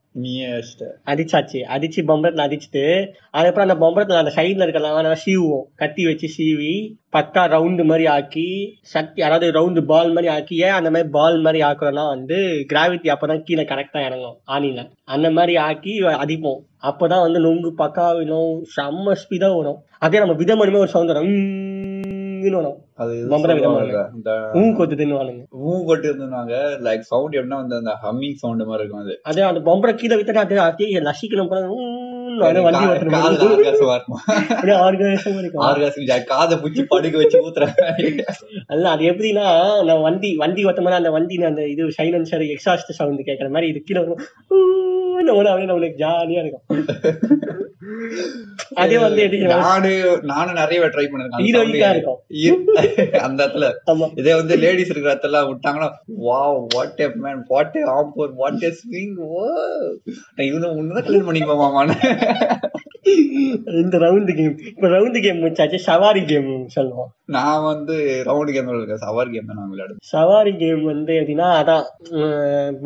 வச்சிட்ட அடிச்சாச்சு. அடிச்சு பம்பரத்துல அடிச்சுட்டு அதுக்கப்புறம் அந்த பம்பரத்துல அந்த சைடுல இருக்கலாம் சீவுவோம். கத்தி வச்சு சீவி பக்கா ரவுண்டு மாதிரி ஆக்கி சக்தி அதாவது ரவுண்டு பால் மாதிரி ஆக்கி ஏன் அந்த மாதிரி பால் மாதிரி ஆக்குறோம்னா வந்து கிராவிட்டி அப்பதான் கீழே கரெக்டா இறங்கும் ஆணில அந்த மாதிரி ஆக்கி அடிப்போம். அப்பதான் வந்து நொங்கு பக்கா விழும் செம்ம ஸ்பீடா வரும் அதே நம்ம விதமனுமே ஒரு வரும் அது ஊ கொத்து தின்னுவானுங்க ஊ கொட்டு இருந்தாங்க லைக் சவுண்ட் எப்படின்னா வந்து அந்த ஹம்மிங் சவுண்ட் மாதிரி இருக்கும் அது அதே அந்த பொம்பரை கீழே வித்துட்டு அப்படியே அப்படியே நசிக்கணும் காதை பிடிச்சி படுக்க வச்சு அல்ல அது எப்படின்னா நான் வண்டி வண்டி ஓட்ட மாதிரி அந்த வண்டி அந்த இது சைலன்சர் எக்ஸாஸ்ட் சவுண்ட் கேட்கற மாதிரி இது கீழே நம்மளுக்கு ஜாலியா இருக்கும். அதே வந்து? நானு நானும் நிறைய ட்ரை பண்ணிருக்கேன். இருக்கும். அந்த இடத்துல. இதே வந்து லேடிஸ் இருக்கிற இடத்துல விட்டாங்கன்னா wow what a man what a Ambur what a swing oh இவனை உன்னதான் கல்யாணம் பண்ணிப்பா மாமான்னு இந்த ரவுண்டு கேம் இப்ப ரவுண்டு கேம் முடிச்சாச்சு சவாரி கேம் சொல்லுவோம். நான் வந்து ரவுண்ட் கேம் இருக்கேன். சவார் கேம் தான் நான் விளையாடுவேன். சவாரி கேம் வந்து எப்படின்னா அதான்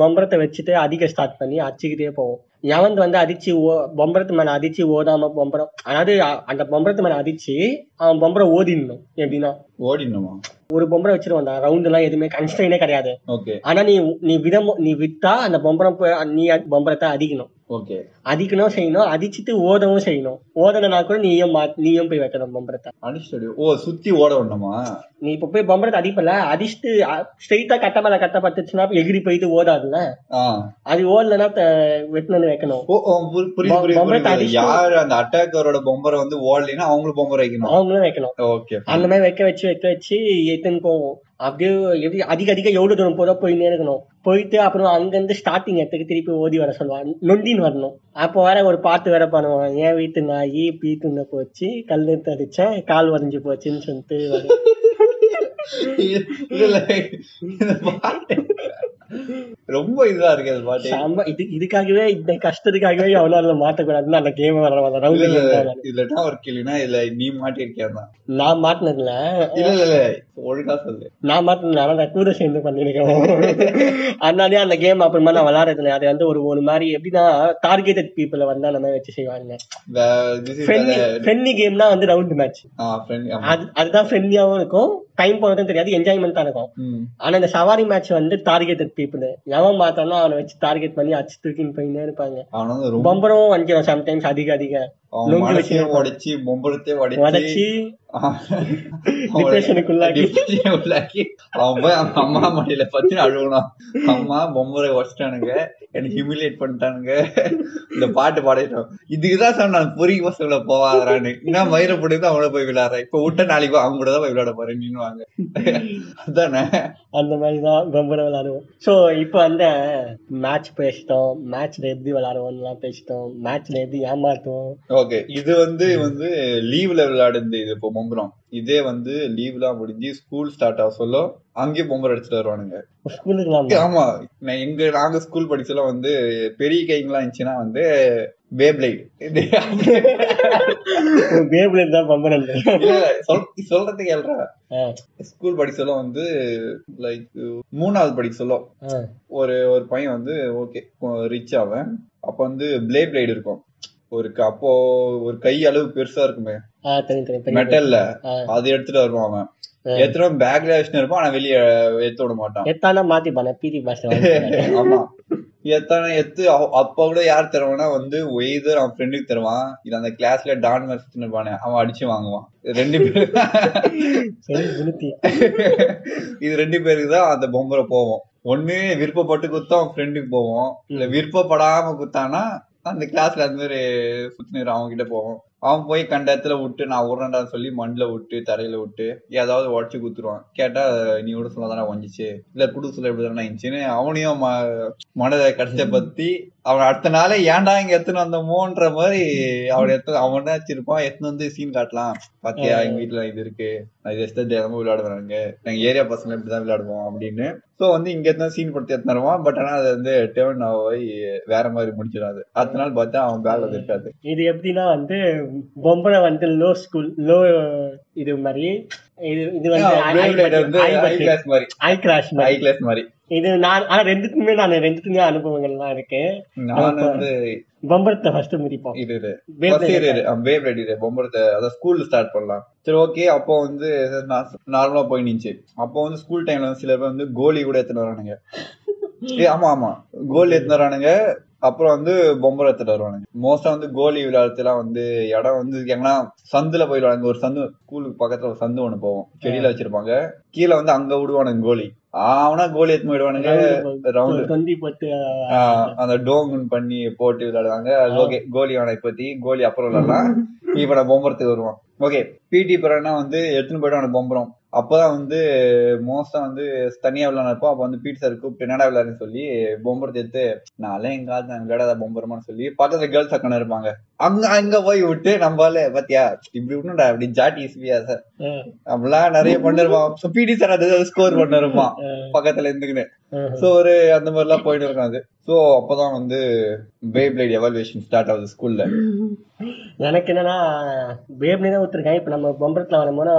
பம்பரத்தை வச்சுட்டு அடிக்க ஸ்டார்ட் பண்ணி அடிச்சுக்கிட்டே போவோம். எவன் வந்து அடிச்சு ஓ பம்பரத்து மேல அடிச்சு ஓடாம பம்பரம் அதாவது அந்த பம்பரத்து மேல அடிச்சு அவன் பம்பரம் ஓடிடணும் எப்படின்னா ஓடிடணுமா? ஒரு பொம்பரை வச்சிருவான் ரவுண்ட் எல்லாம் எதுவுமே கன்ஸ்டைனே கிடையாது. ஓகே ஆனா நீ நீ விதம் நீ விட்டா அந்த பொம்பரம் நீ பொம்பரத்தை அடிக்கணும். ஓகே. அடிக்கணும் செய்யணும். அடிச்சிட்டு ஓடவும் செய்யணும். ஓடனா கூட நீயும் நீயும் போய் வைக்கணும் பம்பரத்தை. அடிச்சு ஓ சுத்தி ஓட விடணுமா நீ இப்ப போய் பம்பரத்தை அடிப்பல அடிச்சுட்டு ஸ்ட்ரெயிட்டா கட்ட மேல கட்ட பட்டுச்சுன்னா எகிரி போயிட்டு ஓடாதுல்ல அது ஓடலன்னா வெட்டினு வைக்கணும். புரியுது அடிச்சுட்டு- யாரு அந்த அட்டாக்கரோட பொம்பரை வந்து ஓடலைன்னா அவங்களும் பொம்பரை வைக்கணும்? அவங்களும் வைக்கணும். ஓகே அந்த மாதிரி வைக்க வச்சு வைக்க வச்சு எத்தனை போவோம். அப்படியே எப்படி அதிக அதிக எவ்வளவு தூரம் போதோ போயின்னே இருக்கணும். போயிட்டு அப்புறம் அங்கிருந்து ஸ்டார்டிங் இடத்துக்கு திருப்பி ஓதி வர சொல்லுவான் நொண்டின்னு வரணும். அப்போ வர ஒரு பாட்டு வேற பண்ணுவான். என் வீட்டு நாயி பீத்துன்னு போச்சு. கல் தடிச்சேன் கால் வரைஞ்சு போச்சுன்னு சொல்லிட்டு ரொம்ப இதா இருக்கு அந்த பாட்டு. இது இதுக்காகவே இந்த கஷ்டத்துக்காகவே எவ்வளவு மாட்டக்கூடாதுன்னு அந்த கேம் வர இல்ல ரவுண்ட் இல்ல. இல்ல இதுல என்ன ஒரு கேள்வினா இதுல நீ மாட்டிருக்கியா தான். நான் மாட்டினதுல இல்ல இல்ல இல்ல. ஒழுங்கா சொல்லு நான் மாட்டினதுல நான் கூட சேர்ந்து பண்ணிருக்கேன் அதனாலயே அந்த கேம் அப்புறமா நான் விளையாடுறதுல அது வந்து ஒரு ஒரு மாதிரி எப்படின்னா டார்கெட்டட் பீப்புளை வந்து மாதிரி வச்சு செய்வாங்க. ஃப்ரெண்ட்லி கேம்னா வந்து ரவுண்ட் மேட்ச். அது அதுதான் ஃப்ரெண்ட்லியாவும் இருக்கும். டைம் போறதும் தெரியாது. என்ஜாய்மெண்டா இருக்கும். ம். ஆனா இந்த சவாரி மேட்ச் வந்து டார்கெட்டட் பீப்புள் எவன் பார்த்தானோ அவனை வச்சு டார்கெட் பண்ணி அடிச்சு தூக்கின்னு போயின்னே இருப்பாங்க. அவன் வந்து ரொம்ப பம்பரம் வஞ்சிரும் சம்டைம்ஸ் அதிக அதிக. உடைச்சு உடைச்சு உள்ளாக்கி. அவன் போய் அவங்க அம்மா மடியில பத்தி அழுகணும் அம்மா பொம்பரை உடச்சிட்டானுங்க. எனக்கு ஹியூமிலேட் பண்ணிட்டானுங்க. இந்த பாட்டு பாடிட்டோம். இதுக்குதான் சொன்ன நான் பொறி பசங்களை போவாதான்னு என்ன மயிரை போட்டு அவங்கள போய் விளையாடுறேன். இப்ப விட்ட நாளைக்கு அவங்க கூட தான் போய் விளையாட போறேன். நின்னுவாங்க. அதானே? அந்த மாதிரி தான் பம்பரம் விளையாடுவோம். ஸோ இப்போ வந்து மேட்ச் பேசிட்டோம். மேட்ச்ல எப்படி விளையாடுவோம்லாம் பேசிட்டோம். மேட்ச்ல எப்படி ஏமாத்துவோம். ஓகே இது வந்து வந்து லீவ்ல விளையாடுது இது இப்போ பொம்பரம் இதே வந்து லீவ்லாம் முடிஞ்சு ஸ்கூல் ஸ்டார்ட் ஆக சொல்ல அங்கேயும் பொம்பரம் அடிச்சுட்டு வருவானுங்க. ஆமா. நான் எங்க நாங்க ஸ்கூல் படிச்சல வந்து பெரிய கைங்கெல்லாம் இருந்துச்சுன்னா வந்து பேப்ளைட் பேபிள் தான் பம்பரம் சொல்றது கேள்றா ஸ்கூல் படிக்க சொல்ல வந்து லைக் மூணாவது படிக்க சொல்ல. ஒரு ஒரு பையன் வந்து ஓகே ரிச் அவன் அப்ப வந்து பிளே பிளேட் இருக்கும். ஒரு அப்போ ஒரு கை அளவு பெருசா இருக்குமே. மெட்டல்ல. அது எடுத்துட்டு வருவான் அவன். எடுத்துட்டு பேக்ல வச்சுட்டு இருப்பான் ஆனா வெளியே எடுத்து விட மாட்டான். எத்தானா மாத்திப்பானே பிடி ஆமா. எத்தனை எத்து அப்ப கூட யார் தருவானா வந்து ஒய்தர் அவன் ஃப்ரெண்டுக்கு தருவான். இது அந்த கிளாஸ்ல டான் சுத்தின்னு இருப்பானே அவன் அடிச்சு வாங்குவான். ரெண்டு பேரும் இது ரெண்டு பேருக்கு தான் அந்த பொம்பரை போவோம். ஒண்ணு விருப்பப்பட்டு குத்தா அவன் ஃப்ரெண்டுக்கு போவோம். இல்ல விருப்பப்படாம குத்தானா அந்த கிளாஸ்ல அந்த மாதிரி சுத்தினர் அவன் கிட்ட போவோம். அவன் போய் கண்ட இடத்துல விட்டு நான் உருண்டான்னு சொல்லி மண்ணுல விட்டு தரையில விட்டு ஏதாவது உடச்சு குத்துருவான். கேட்டா நீ விட சொல்லதாடா வந்துச்சு இல்ல குடு சொல்ல எப்படி தானே இருந்துச்சுன்னு அவனையும் ம- மனதை கஷ்ட பத்தி அவன் அடுத்த நாளே ஏன்டா இங்க எத்தனை வந்தோமோன்ற மாதிரி அவன் எத்தனை அவன் வச்சிருப்பான்? எத்தனை வந்து சீன் காட்டலாம். பாத்தியா எங்க வீட்டுல இது இருக்கு. நான் இது எஸ்டர் தினமும் விளையாடுவாங்க நாங்க. ஏரியா பசங்க இப்படிதான் விளையாடுவோம் அப்படின்னு. சோ வந்து இங்க எத்தனை சீன் படுத்தி எத்தனை பட் ஆனா அது வந்து டேர்ன் ஆகி வேற மாதிரி முடிச்சிடாது அடுத்த நாள் பார்த்தா அவன் அது இருக்காது. இது எப்படின்னா வந்து பொம்பளை வந்து லோ ஸ்கூல் லோ இது மாதிரி இது இது வந்து ஹை கிளாஸ் மாதிரி. ஐ கிளாஸ் மாதிரி. இது நான் ஆனா ரெண்டுத்துக்குமே நான் ரெண்டுத்துக்குமே அனுபவங்கள்லாம் இருக்கு. நான் வந்து பம்பரத்தை ஃபர்ஸ்ட் முடிப்போம் இது இது. பேப்லேட் இது பொம்பரத்தை அதான் ஸ்கூல்ல ஸ்டார்ட் பண்ணலாம். சரி ஓகே அப்போ வந்து நார்மலா போய் நின்ச்சு அப்போ வந்து ஸ்கூல் டைம்ல வந்து சில பேர் வந்து கோலி கூட எடுத்துட்டு வரானுங்க. ஏ ஆமா ஆமா. கோலி எடுத்துட்டு வரானுங்க. அப்புறம் வந்து பொம்பரை எடுத்துட்டு வருவானுங்க. மோஸ்டா வந்து கோலி விளையாடுறதுலாம் வந்து இடம் வந்து எங்கன்னா சந்துல போய் விளையாடுங்க ஒரு சந்து ஸ்கூலுக்கு பக்கத்துல ஒரு சந்து ஒண்ணு போவோம். செடியில வச்சிருப்பாங்க. கீழே வந்து அங்க விடுவானுங்க கோலி. ஆவனா கோலி எடுத்து போயிடுவானுங்க. ரவுண்டு தொந்தி போட்டு அந்த டோங்குன் பண்ணி போட்டு விளையாடுவாங்க. ஓகே. கோலி வேணாம் இப்பத்தி கோலி அப்புறம் விளையாடலாம். இப்ப நான் பொம்பரத்துக்கு வருவோம் ஓகே. பிடி பரனா வந்து எடுத்துன்னு போயிட்டு அவனுக்கு பொம்பரம் அப்போதான் வந்து மோஸ்டா வந்து தனியா விளையாடுறப்போ அப்ப வந்து பீட் சார் கூப்பிட்டு என்னடா விளையாடுன்னு சொல்லி பொம்பரத்தை எடுத்து நான் எங்க ஆள் தான் விளையாடாத பொம்பரமான்னு சொல்லி பக்கத்துல கேர்ள்ஸ் அக்கன இருப்பாங்க அங்க அங்க போய் விட்டு நம்மளால பாத்தியா? இப்படி விடணும்டா அப்படி ஜாட்டி இஸ்பியா சார் அப்படிலாம் நிறைய பண்ணிருப்பான் பிடி சார் அது ஸ்கோர் பண்ணிருப்பான் பக்கத்துல இருந்துக்கின்னு. சோ ஒரு அந்த மாதிரி எல்லாம் போயிட்டு இருக்கும் அது. சோ அப்பதான் வந்து பே பிளேட் எவாலுவேஷன் ஸ்டார்ட் ஆகுது ஸ்கூல்ல எனக்கு என்னன்னா பேப்னி தான் ஒத்துருக்கேன். இப்ப நம்ம பொம்பரத்துல வரும்போது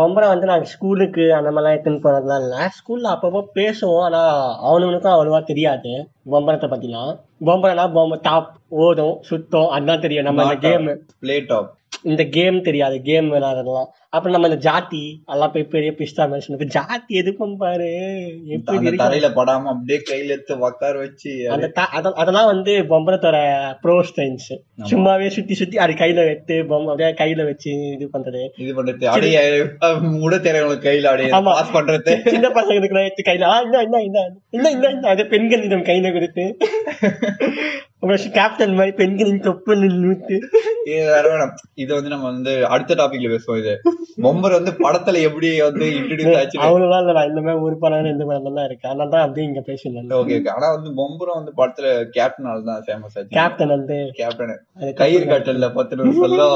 பொம்பரை வந்து நாங்க ஸ்கூலுக்கு அந்த மாதிரிலாம் எடுத்துன்னு போனதுலாம் இல்ல. ஸ்கூல்ல அப்பப்போ பேசுவோம். ஆனா அவனுங்களுக்கும் அவ்வளவா தெரியாது. பொம்பரத்தை பத்திலாம். பொம்பரைனா பொம்பை டாப் ஓடும் சுத்தம் அதுதான் தெரியும். நம்ம இந்த கேம் பிளே டாப் இந்த கேம் தெரியாது கேம் விளையாடுறதுலாம் அப்புறம் நம்ம இந்த ஜாத்தி எல்லாம் போய் பெரிய பிஸ்தா மனுஷனுக்கு ஜாத்தி எதுக்கும் பாரு தரையில படாம அப்படியே கையில எடுத்து உக்கார வச்சு அந்த அதெல்லாம் வந்து பொம்பரத்தோட ப்ரோ ஸ்டைல்ஸ் சும்மாவே சுத்தி சுத்தி அது கையில எடுத்து பொம்மை அப்படியே கையில வச்சு இது பண்றது இது பண்றது அப்படியே முட தெரியவங்களுக்கு கையில அப்படியே ஆமா. பாஸ் பண்றது சின்ன பசங்களுக்கு எடுத்து கையில ஆ, இந்தா, இந்தா, இந்தா, இந்தா, இந்தா, அது பெண்களிடம் கையில கொடுத்து அப்புறம் கேப்டன் மாதிரி பெண்களின் தொப்பு நின்று இது வேற வேணாம் இது வந்து நம்ம வந்து அடுத்த டாபிக்ல பேசுவோம் இது. பொம்பர் வந்து படத்துல எப்படி வந்து இன்ட்ரடியூஸ் ஆச்சு அவ்வளவுதான் இல்ல இந்த மாதிரி ஒரு படம் ரெண்டு படம் தான் இருக்கு. அதனால தான் அப்படியே இங்க பேசணும் ஓகே ஓகே ஆனா வந்து பொம்பரம் வந்து படத்துல கேப்டனால தான் ஃபேமஸ் ஆச்சு. கேப்டன் வந்து கேப்டன் கயிறு கட்டல்ல பத்து சொல்ல.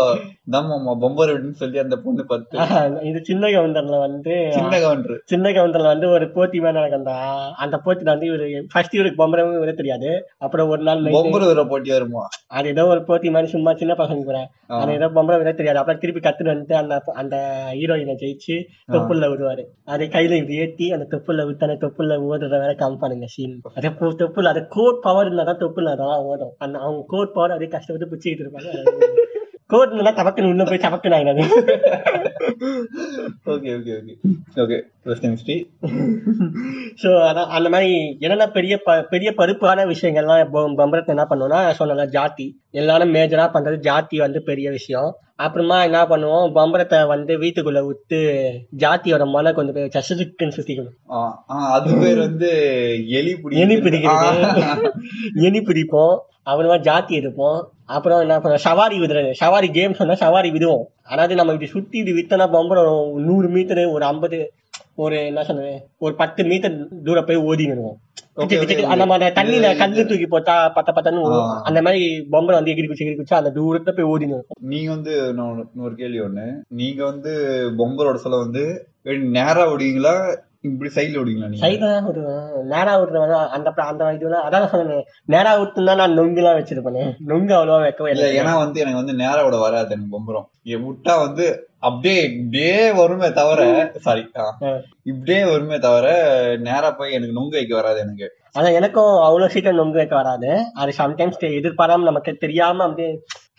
நம்ம பொம்பர் அப்படின்னு சொல்லி அந்த பொண்ணு பத்து. இது சின்ன கவுண்டர்ல வந்து சின்ன கவுண்டர் சின்ன கவுண்டர்ல வந்து ஒரு போட்டி மாதிரி நடக்கும் அந்த அந்த போட்டில வந்து இவரு ஃபர்ஸ்ட் இவருக்கு பொம்பரமும் விட தெரியாது. அப்புறம் ஒரு நாள் வர போட்டி வருமா? அது ஏதோ ஒரு போட்டி மாதிரி சும்மா சின்ன பசங்க கூட. அது ஏதோ பொம்பளை விட தெரியாது. அப்புறம் திருப்பி கத்துட்டு வந்துட்டு அந்த அந்த ஹீரோயினை ஜெயிச்சு தொப்புள்ள விடுவாரு. அதை கையில ஏத்தி அந்த தொப்புள்ள விட்டு அந்த தொப்புள்ள ஓடுறத வேற காமிப்பானுங்க சீன் அதே தொப்புள்ள அது கோட் பவர் இருந்தாதான் தொப்புள்ள அதெல்லாம் ஓடும். அந்த அவங்க கோட் பவர் அதே கஷ்டப்பட்டு பிடிச்சிக்கிட்டு இருப்பாங்க. கோட் இருந்தா தபக்குன்னு உள்ள போய் தபக்குன்னு ஆயிடாது. ஓகே ஓகே ஓகே ஓகே கிறிஸ்டியன்ஸ்டி சோ அதான் அந்த மாதிரி என்னென்ன பெரிய ப- பெரிய பருப்பான விஷயங்கள்லாம் இப்போ பம்பரத்தை என்ன பண்ணுவோம்னா சொன்னல ஜாதி. எல்லாரும் மேஜரா பண்றது ஜாதி வந்து பெரிய விஷயம். அப்புறமா என்ன பண்ணுவோம் பம்பரத்தை வந்து வீட்டுக்குள்ள விட்டு ஜாத்தியோட மலை கொண்டு போய் சசுக்குன்னு சுத்திக்கணும். அது பேர் வந்து எலி பிடி எலி பிடிக்கிறது. எலி பிடிப்போம். அப்புறமா ஜாத்தி எடுப்போம். அப்புறம் என்ன பண்ணுவோம் சவாரி விடுறது. சவாரி கேம் சொன்னா சவாரி விடுவோம். அதாவது நம்ம இப்படி சுத்தி இப்படி வித்தனா பம்பரம் நூறு மீட்டரு ஒரு ஐம்பது ஒரு என்ன சொல்றது ஒரு பத்து மீட்டர் தூரம் போய் ஓடிடுவோம் மாதிரி தண்ணியில கல்லு தூக்கி போட்டா பத்த பத்தன்னு. அந்த மாதிரி பொம்பரை வந்து எகிரி குச்சி எகிரி குச்சி அந்த தூரத்துல போய் ஓடிடும் நீங்க வந்து ஒரு- இன்னொரு கேள்வி ஒண்ணு. நீங்க வந்து பொம்பரோட சொல்ல வந்து நேரா விடுவீங்களா இப்படி சைடுல விடுவீங்களா நீங்க? சைடா ஒரு நேரா விட்டுறவங்க அந்த அந்த இதுல அதான் சொன்னேன். நேரா விட்டுனா நான் நொங்கு எல்லாம் வச்சிருப்பேன். நொங்கு அவ்வளவா வைக்கவே இல்ல ஏன்னா வந்து எனக்கு வந்து நேரா விட வராது எனக்கு பொம்பரம் விட்டா வந்து அப்படியே இப்படியே வருமே தவிர சாரி. இப்படியே வருமே தவிர நேரா போய் எனக்கு நுங்கு வைக்க வராது எனக்கு. அதான் எனக்கும் அவ்வளவு சீக்கிரம் நொங்கு வைக்க வராது. அது சம்டைம்ஸ் எதிர்பாராம நமக்கு தெரியாம அப்படியே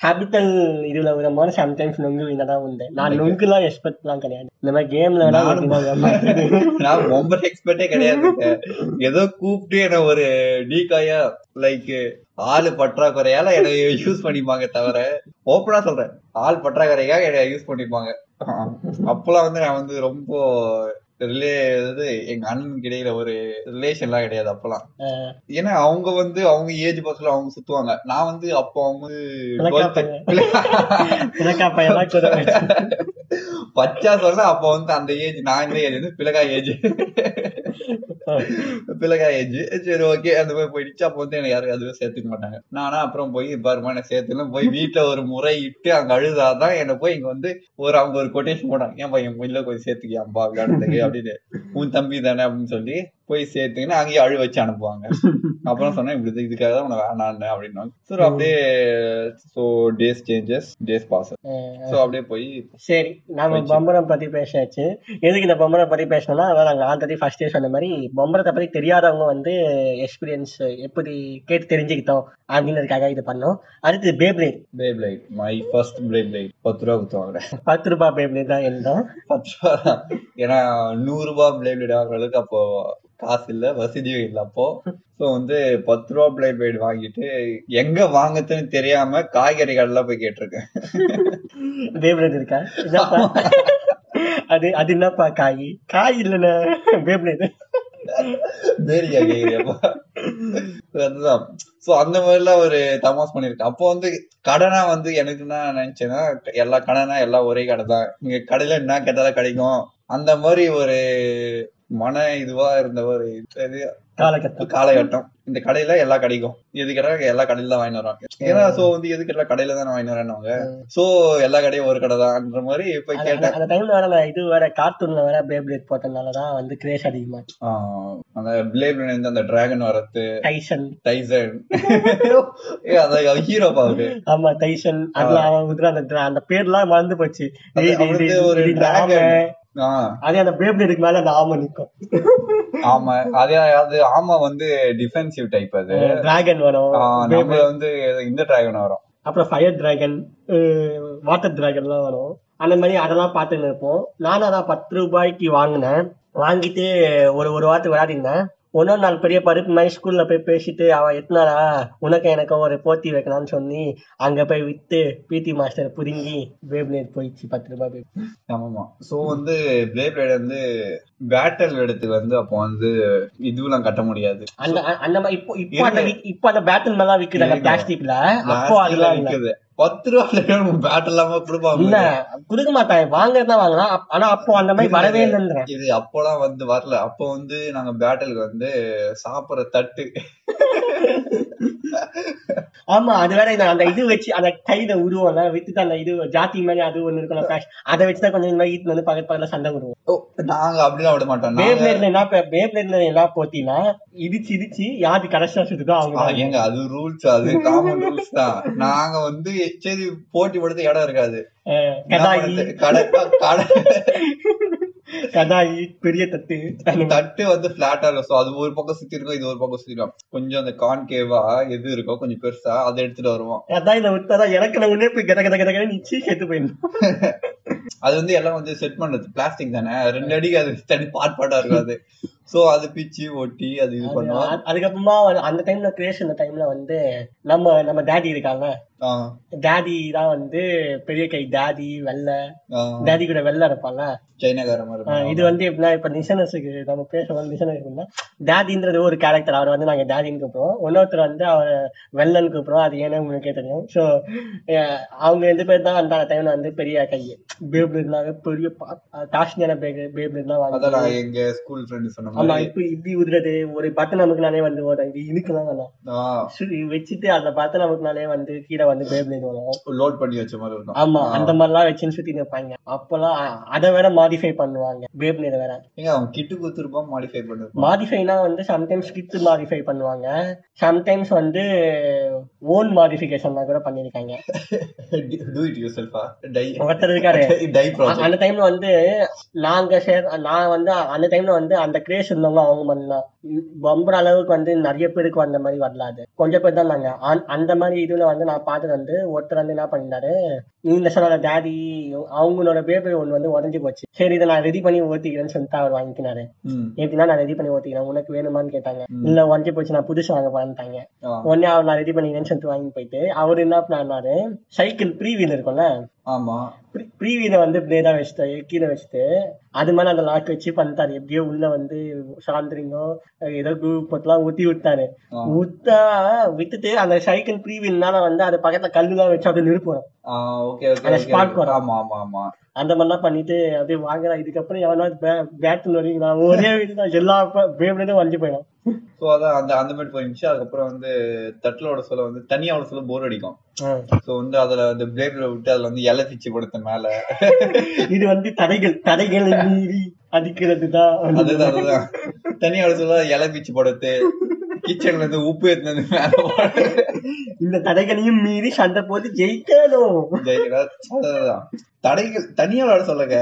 ஹேபிட்டல் இதுல வரும்போது சம்டைம்ஸ் நொங்கு வீணதான் உண்டு. நான் நொங்கு எல்லாம் எக்ஸ்பெக்ட் எல்லாம் கிடையாது. இந்த மாதிரி கேம்ல வேணா தான். நான் பொம்பர் எக்ஸ்பர்ட்டே கிடையாது. ஏதோ கூப்பிட்டு என்ன ஒரு டீகாயா லைக் ஆளு பற்றாக்குறையால என்னை யூஸ் பண்ணிப்பாங்க தவிர ஓப்பனா சொல்றேன். ஆள் பற்றாக்குறையாக என்னை யூஸ் பண்ணிப்பாங்க. அப்பெல்லாம் வந்து நான் வந்து ரொம்ப ரிலே அதாவது எங்க அண்ணனுக்கு இடையில ஒரு ரிலேஷன்லாம் கிடையாது அப்பெல்லாம் ஏன்னா அவங்க வந்து அவங்க ஏஜ் பஸ்ல அவங்க சுத்துவாங்க. நான் வந்து அப்போ அவங்க பச்சா சொல்ல அப்ப வந்து அந்த ஏஜ் நான் இந்த ஏஜ் வந்து பிளகா ஏஜ் பிளகா ஏஜ் சரி ஓகே அந்த மாதிரி போயிடுச்சு. அப்ப வந்து எனக்கு யாரும் அதுவே சேர்த்துக்க மாட்டாங்க. நானா அப்புறம் போய் பாருமா என்ன சேர்த்துலாம் போய் வீட்டுல ஒரு முறை இட்டு அங்க அழுதாதான் என்ன போய் இங்க வந்து ஒரு அவங்க ஒரு கொட்டேஷன் போட்டாங்க ஏன்பா என் இல்ல கொஞ்சம் சேர்த்துக்கியாம்பா விளையாடுறதுக்கு? அப்படின்னு. உன் தம்பி தானே அப்படின்னு சொல்லி போய் சேர்த்துக்கின்னு அங்கேயே அழு வச்சு அனுப்புவாங்க. அப்புறம் சொன்னேன் இப்படி இதுக்காக தான் உனக்கு வேணான்னு அப்படின்னாங்க சோ அப்படியே so days changes days pass so அப்படியே போய் சரி நாம பம்பரம் பத்தி பேசியாச்சு. எதுக்கு இந்த பம்பரம் பத்தி பேசணும்னா அதான் நாங்க ஆல்ரெடி ஃபர்ஸ்டே சொன்ன மாதிரி பம்பரத்தை பத்தி தெரியாதவங்க வந்து எக்ஸ்பீரியன்ஸ் எப்படி கேட்டு தெரிஞ்சுக்கிட்டோம் அப்படின்றதுக்காக இது பண்ணோம். அடுத்து Beyblade Beyblade my first Beyblade பத்து ரூபா கொடுத்து வாங்குறேன். பத்து ரூபாய் பேப்ளேட் தான் இருந்தோம் பத்து ரூபா. ஏன்னா நூறு ரூபாய் பிளேட் வாங்குற அளவுக்கு அப்போ காசு இல்ல வசதியும் இல்ல அப்போ. சோ வந்து பத்து ரூபா பிளேட் வாங்கிட்டு எங்க வாங்கறதுன்னு தெரியாம காய்கறி கடையில போய் கேட்டிருக்கேன். இருக்கா? அது அது என்னப்பா காய்? காய் இல்லைண்ணே. பேப்ளேட் பேரியா கேக்குறியாப்பா அதுதான். சோ அந்த மாதிரிலாம் ஒரு தமாஸ் பண்ணிருக்கேன் அப்போ வந்து கடைனா வந்து எனக்கு என்ன நினைச்சேன்னா எல்லா கடைனா எல்லாம் ஒரே கடை தான் இங்க கடையில என்ன கேட்டாலும் கிடைக்கும். அந்த மாதிரி ஒரு மன இதுவா இருந்த ஒரு காலகட்டம். காலகட்டம். இந்த கடையில எல்லா கடைக்கும். எது கேட்டா எல்லா கடையில தான் வாங்கி வராங்க. ஏன்னா சோ வந்து எது கேட்டா கடையில தான் வாங்கி வரேன்னு சோ எல்லா கடையும் ஒரு கடை தான்ன்ற மாதிரி இப்ப அந்த- கேட்டேன். அந்த- அந்த டைம்ல வேற இது வேற கார்ட்டூன்ல வேற பேப்ளேட் போட்டதுனாலதான் வந்து கிரேஸ் அதிகமா அந்த பிளேப்ல இருந்து அந்த டிராகன் வரத்து டைசன் டைசன் அத ஹீரோ பாவுரு ஆமா டைசன் அதுல அவன் அந்த அந்த பேர்லாம் மறந்து போச்சு. ஒரு இது அதே அந்த பேப்ளேடுக்கு மேல அந்த ஆமை நிக்கும். ஆமா அதே அது ஆமா வந்து டிஃபென்சிவ் டைப் அது. டிராகன் வரும். நம்ம வந்து இந்த டிராகன் வரும். அப்புறம் ஃபயர் டிராகன் வாட்டர் டிராகன்லாம் வரும். அந்த மாதிரி அதெல்லாம் பார்த்துன்னு இருப்போம். நானும் அதான் பத்து ரூபாய்க்கு வாங்கினேன். வாங்கிட்டு ஒரு ஒரு வாரத்துக்கு விளையாடிருந்தேன். ஒன்னொரு நாள் பெரிய பருப்பு மாதிரி ஸ்கூல்ல போய் பேசிட்டு அவன் எத்தனாடா உனக்கு எனக்கு ஒரு போட்டி வைக்கலாம்னு சொல்லி அங்க போய் வித்து பிடி மாஸ்டர் புடுங்கி பேப்ளேட் போயிடுச்சு பத்து ரூபாய் போய் ஆமாமா. சோ வந்து பிளேப்ளேட் வந்து பேட்டல் எடுத்து வந்து அப்போ வந்து இதுவெல்லாம் கட்ட முடியாது. அந்த அந்த மாதிரி இப்போ இப்போ அந்த இப்போ அந்த பேட்டில் மேலாம் விக்குறாங்க இருங்க. பிளாஸ்டிக்ல அப்போ அதெல்லாம் விக்குது. பத்து ரூபாய் பேட்டல் இல்லாம இல்ல கொடுப்பாங்க கொடுக்க மாட்டாங்க வாங்குறதுதான் வாங்கலாம் ஆனா அப்போ அந்த மாதிரி வரவே இல்லைன்றேன். இது அப்போலாம் வந்து வரல. அப்போ வந்து நாங்க பேட்டலுக்கு வந்து சாப்பிடுற தட்டு. ஆமா அது வேற அந்த இது வச்சு அந்த கையில உருவம்ல வித்துட்டு அந்த இது ஜாதி மாதிரி அது ஒண்ணு இருக்கும் ஃபிளாஷ் அதை வச்சுதான் கொஞ்சம் இந்த ஈட்டு வந்து பக்கத்து பக்கத்துல சண்டை விடுவோம் நாங்க அப்படிலாம் விட மாட்டோம். நாங்க பேப்ளேட்ல என்ன பேப்ளேட்ல என்ன போட்டினா இடிச்சு இடிச்சு யாரு கடைசியா சுட்டுதோ அவங்க. ஏங்க அது ரூல்ஸ் அது காமன் ரூல்ஸ் தான். நாங்க வந்து சரி போட்டி படுத்த இடம் இருக்காது? கடை கடை கடாயி பெரிய தட்டு. தட்டு வந்து பிளாட்டா இருக்கும். அது ஒரு பக்கம் சுத்தி இருக்கும் இது ஒரு பக்கம் சுத்தி இருக்கும். கொஞ்சம் அந்த கான்கேவா எது இருக்கோ கொஞ்சம் பெருசா அதை எடுத்துட்டு வருவோம். கடாயில விட்டாதான் இறக்குன உடனே போய் கட கட கட கட நிச்சு செத்து போயிடும் அது வந்து எல்லாம் வந்து செட் பண்றது பிளாஸ்டிக் தானே? ரெண்டு அடிக்கு அது தனி பாட் பாட்டா இருக்காது. சோ அது பிச்சு ஒட்டி அது இது பண்ணுவோம் அது- அதுக்கப்புறமா அந்த டைம்ல அந்த டைம்ல வந்து நம்ம நம்ம டேடி இருக்காங்க டேடி தான் வந்து பெரிய கை டேடி வெள்ளை. டேடி கூட வெள்ளை இருப்பாங்க இது வந்து எப்படின்னா இப்ப நிசனஸுக்கு நம்ம பேசுவோம் நிசனஸ் டேடின்றது ஒரு கேரக்டர் அவர் வந்து நாங்க டேடின்னு கூப்பிடுவோம். இன்னொருத்தர் வந்து அவர் வெள்ளன்னு கூப்பிடுவோம். அது ஏன்னா உங்களுக்கே தெரியும். ஸோ அவங்க ரெண்டு பேர் தான் அந்த டைம்ல வந்து பெரிய கை. பேப்ளாக பெரிய காஸ்ட்லியான பேப்ளாக அதான் வாங்கி நான் எங்க ஸ்கூல் ஃப்ரெண்ட் சொன்ன ஆமா இப்ப இப்படி உதுறது ஒரு பட்டன் நமக்குனாலே வந்து வரும் இது இழுக்கலாம் வேணாம். வச்சுட்டு அந்த பட்டன் நமக்குனாலே வந்து கீழே வந்து பேப்ளேட் வரும் லோட் பண்ணி வச்ச மாதிரி ஆமா. அந்த மாதிரிலாம் வச்சுன்னு சுத்தி நிற்பாங்க அப்பெல்லாம் அதை வேற மாடிஃபை பண்ணுவாங்க. பேப்ளேட் வேற. ஏங்க அவன் கிட்டு குத்துருப்பான் மாடிஃபை பண்ணிருப்பான் மாடிஃபைனா வந்து சம்டைம்ஸ் கிட் மாடிஃபை பண்ணுவாங்க. சம்டைம்ஸ் வந்து ஓன் மாடிஃபிகேஷன்லாம் கூட பண்ணிருக்காங்க டூ இட் யூர் செல்ஃபா டை ஒருத்தர் இருக்காரு. டை அந்த டைம்ல வந்து நாங்க சேர் நான் வந்து அந்த டைம்ல வந்து அந்த கிரேஸ் இருந்தவங்க அவங்க பண்ணலாம் பம்பர் அளவுக்கு வந்து நிறைய பேருக்கு வந்த மாதிரி வரலாது கொஞ்சம் பேர் தான் நாங்க அந்த- அந்த மாதிரி இதுல வந்து நான் பார்த்தது வந்து ஒருத்தர் வந்து என்ன பண்ணிருந்தாரு நீங்க சொன்ன டேடி அவங்களோட பேப்பர் ஒண்ணு வந்து உடஞ்சி போச்சு. சரி இதை நான் ரெடி பண்ணி ஓட்டிக்கிறேன்னு சொல்லிட்டு அவர் வாங்கிக்கினாரு. எப்படின்னா நான் ரெடி பண்ணி ஓட்டிக்கிறேன் உனக்கு வேணுமான்னு கேட்டாங்க. இல்ல உடஞ்சி போச்சு நான் புதுசு வாங்க போறேன்ட்டாங்க. உடனே அவர் நான் ரெடி பண்ணிக்கிறேன்னு சொல்லிட்டு வாங்கி போயிட்டு அவர் என்ன பண்ணாரு சைக்கிள் ப்ரீ வீல் இருக்கும்ல? ஆமா. ப்ரீ வீல வந்து பிளேடா வச்சுட்டு கீழே வச்சுட்டு அது மேல அந்த லாக் வச்சு பண்ணிட்டாரு. எப்படியோ உள்ள வந்து சாந்திரிங்கோ ஏதோ குரூப் போட்டுலாம் ஊத்தி விட்டாரு. விட்டா விட்டுட்டு அந்த சைக்கிள் ப்ரீ வீல்னால வந்து அது பக்கத்துல கல்லுலாம் வச்சு அப்படியே நிறுப்பணும் ஆ ஓகே ஓகே வரும். ஆமா ஆமா ஆமா. அந்த மாதிரிலாம் பண்ணிட்டு அப்படியே வாங்குறா இதுக்கப்புறம் எவனா பேட் வரீங்களா ஒரே வீடு தான் எல்லா பேப்லேயும் வளைஞ்சு போயிடும். சோ அதான் அந்த அந்த மாதிரி போயிருந்துச்சு. அதுக்கப்புறம் வந்து தட்டுலோட சொல்ல வந்து தனியாவோட சொல்ல போர் அடிக்கும். சோ வந்து அதுல அந்த பிளேட்ல விட்டு அதுல வந்து இலை பிச்சு படுத்த மேல. இது வந்து தடைகள். தடைகளை மீறி அடிக்கிறது தான் அதுதான் அதுதான். தனியாவோட சொல்ல இலை பிச்சு படுத்து கிச்சன்ல இருந்து உப்பு எடுத்து. இந்த தடைகளையும் மீறி சண்டை போட்டு ஜெயிக்கணும். தடைகள் தனியாவோட சொல்லுங்க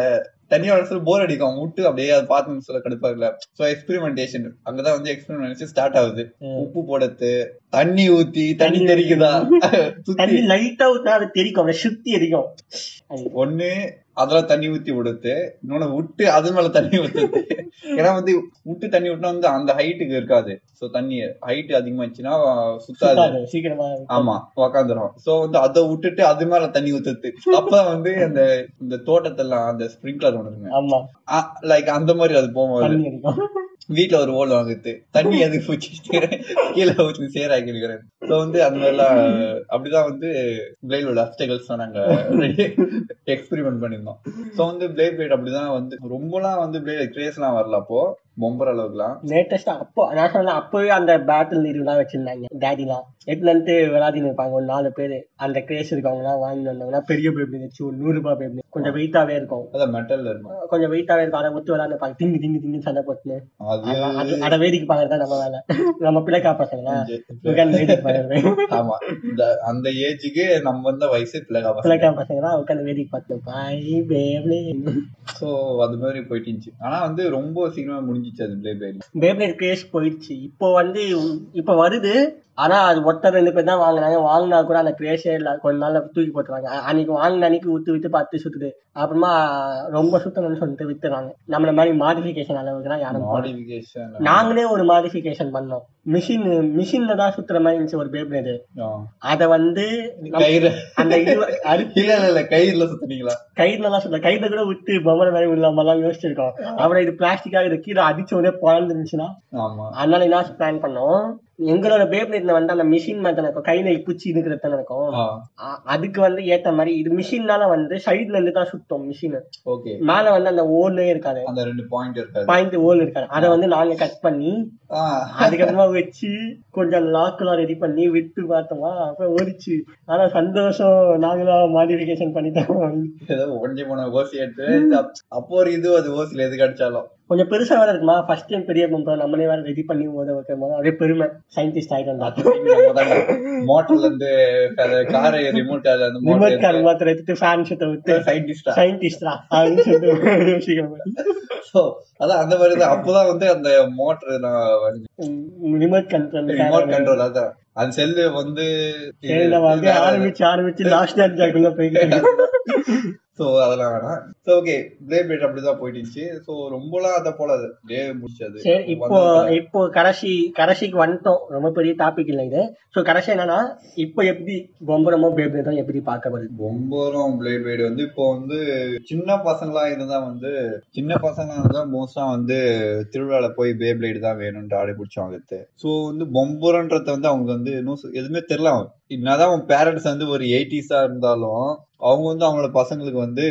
தனியாவோட சொல்ல போர் அடிக்கும். விட்டு அப்படியே அதை பார்த்து சொல்ல கடுப்பா இல்ல சோ எக்ஸ்பெரிமெண்டேஷன் அங்கதான் வந்து எக்ஸ்பெரிமெண்டேஷன் ஸ்டார்ட் ஆகுது. உப்பு போடுறது. தண்ணி ஊத்தி தண்ணி தெரிக்குதா? தண்ணி லைட்டா ஊத்தா அது தெரிக்கும். சுத்தி எரிக்கும். ஒண்ணு அதுல தண்ணி ஊத்தி விடுத்து இன்னொன்னு விட்டு அது மேல தண்ணி ஊத்துது. ஏன்னா வந்து விட்டு தண்ணி விட்டா வந்து அந்த ஹைட்டுக்கு இருக்காது. சோ தண்ணி ஹைட் அதிகமாச்சுன்னா சுத்தாது. சீக்கிரமா ஆமா உக்காந்துரும். சோ வந்து அதை விட்டுட்டு அது மேல தண்ணி ஊத்துது. அப்ப வந்து அந்த இந்த தோட்டத்தெல்லாம் அந்த ஸ்ப்ரிங்க்லர் ஒண்ணுங்க லைக் அந்த மாதிரி அது எரிக்கும் வீட்டுல ஒரு ஓல் வாங்குது. தண்ணி அது பூச்சி கீழே ஊற்றி சேராக்கி இருக்கிறேன் ஸோ வந்து அந்த மாதிரிலாம் அப்படிதான் வந்து பிளேட் உள்ள அப்டகல்ஸ் நாங்க எக்ஸ்பெரிமெண்ட் பண்ணியிருந்தோம். ஸோ வந்து பிளேட் பிளேட் அப்படிதான் வந்து ரொம்பலாம் வந்து பிளேட் கிரேஸ்லாம் வரல அப்போ. பொம்பர் அளவுக்குலாம். லேட்டஸ்டா அப்போ நான் சொன்ன அப்பவே அந்த பேட்டில் லீவ்லாம் வச்சிருந்தாங்க. டேடிலாம் எட்டுல இருந்து விளையாடின்னு இருப்பாங்க. ஒரு நாலு பேர். அந்த கிரேஸ் இருக்கவங்க எல்லாம் வாங்கி வந்தவங்கன்னா பெரிய பேபி வச்சு ஒரு நூறு ரூபாய் பேபி கொஞ்சம் வெயிட்டாவே இருக்கும். அதான் மெட்டல்ல இருக்கும். கொஞ்சம் வெயிட்டாவே இருக்கும். அதை ஒத்து விளையாண்டு திங்கு திங்கு திங்கு சண்டை போட்டுன்னு. அது வேடிக்கை பாக்குறது நம்ம வேலை. நம்ம பிள்ளைக்கா பசங்களா? ஆமா. இந்த அந்த ஏஜுக்கு நம்ம வந்த வயசு பிள்ளைகா பிள்ளைக்கா பசங்களா? உட்காந்து வேடிக்கை பார்த்து பாய் பேப்ளே சோ அது மாதிரி போயிட்டு இருந்துச்சு. ஆனா வந்து ரொம்ப சீக்கிரமா முடிஞ்சிச்சு அது பிளே பிளேட் பேப்ளேட் போயிடுச்சு. இப்போ வந்து இப்போ வருது. ஆனா அது ஒருத்தர் ரெண்டு பேர் தான் வாங்குனாங்க. வாங்கினா கூட அந்த கிரேஸே இல்ல கொஞ்ச நாள்ல தூக்கி போட்டுருவாங்க. அன்னைக்கு வாங்கின அன்னைக்கு வித்து வித்து பத்து சுத்துது. அப்புறமா ரொம்ப சுத்தணும்னு சொல்லிட்டு வித்துறாங்க நம்மள மாதிரி மாடிஃபிகேஷன் அளவுக்கு தான் யாரும். மாடிஃபிகேஷன் நாங்களே ஒரு மாடிஃபிகேஷன் பண்ணோம். மிஷின் மிஷின்ல தான் சுத்துற மாதிரி இருந்துச்சு ஒரு பேப்ளேட் அத வந்து அந்த இது இல்ல இல்ல கயிறுல சுத்துனீங்களா? கயிறுல எல்லாம் சொல்ல கயிறுல கூட விட்டு பொம்மை மாதிரி இல்லாம எல்லாம் யோசிச்சிருக்கோம். அப்புறம் இது பிளாஸ்டிக்கா இது கீழே அடிச்ச உடனே பிறந்துருந்துச்சுன்னா ஆமா. அதனால என்ன பிளான் பண்ணோம்? எங்களோட பேப்ளேட்ல வந்து அந்த மிஷின் மாதிரி இருக்கும் கையில பூச்சி இருக்கிறது இருக்கும் அதுக்கு வந்து ஏத்த மாதிரி இது மிஷின்னால வந்து சைடுல இருந்து தான் சுத்தம் மிஷின் ஓகே. மேல வந்து அந்த ஓலே இருக்காது. அந்த ரெண்டு பாயிண்ட் இருக்காது. பாயிண்ட் ஓல் இருக்காது. அதை வந்து நாங்க கட் பண்ணி அதுக்கப்புறமா வச்சு கொஞ்சம் லாக்கெல்லாம் ரெடி பண்ணி விட்டு பார்த்தோமா அப்ப ஓடிச்சு. ஆனா சந்தோஷம். நாங்களும் மாடிஃபிகேஷன் பண்ணிட்டோம். ஏதோ ஒன்றி போன ஓசி எடுத்து அப்- அப்போ ஒரு இது அது ஓசில எது கிடைச்சாலும் கொஞ்சம் பெருசா வேற இருக்குமா? ஃபர்ஸ்ட் டைம் பெரிய பம்பா நம்மளே வேற ரெடி பண்ணி ஓத போது அப்படியே பெருமை. சயின்டிஸ்ட் ஆயிட்டு மோட்டர்ல இருந்து காரை ரிமோட் கார்ல இருந்து ரிமோட் கார் மோட்டர் மாத்திரம் எடுத்துட்டு ஃபேன் ஷூட்டை விட்டு. சயின்டிஸ்டா சயின்டிஸ்டா அப்படின்னு சொல்லிட்டு சோ அதான் அந்த மாதிரி தான். அப்பதான் வந்து அந்த மோட்டர் நான் ரிமோட் கண்ட்ரோல் ரிமோட் கண்ட்ரோல் அதான். அந்த செல்லு வந்து ஆரம்பிச்சு ஆரம்பிச்சு லாஸ்ட் ஜாக்குள்ள சோ அதெல்லாம் வேணாம். சோ ஓகே பிளே பிளேட் அப்படிதான் போயிட்டு இருந்துச்சு சோ ரொம்பலாம் அத போல டே முடிச்சது. சரி இப்போ இப்போ கடைசி கடைசிக்கு வந்துட்டோம். ரொம்ப பெரிய டாபிக் இல்லை இது. சோ கடைசி என்னன்னா இப்போ எப்படி பொம்பரமோ பேபிளோ எப்படி பார்க்கப்படுது பொம்பரம் பிளேட் பிளேட் வந்து இப்போ வந்து சின்ன பசங்களா இருந்தா வந்து சின்ன பசங்களா இருந்தா மோஸ்டா வந்து திருவிழால போய் பே பிளேடு தான் வேணும்னு ஆடி பிடிச்சி வாங்குறது. ஸோ வந்து பொம்பரன்றத வந்து அவங்க வந்து எதுவுமே தெரியல என்னதான் அவங்க பேரண்ட்ஸ் வந்து ஒரு எயிட்டிஸா இருந்தாலும் அவங்க வந்து அவங்களோட பசங்களுக்கு வந்து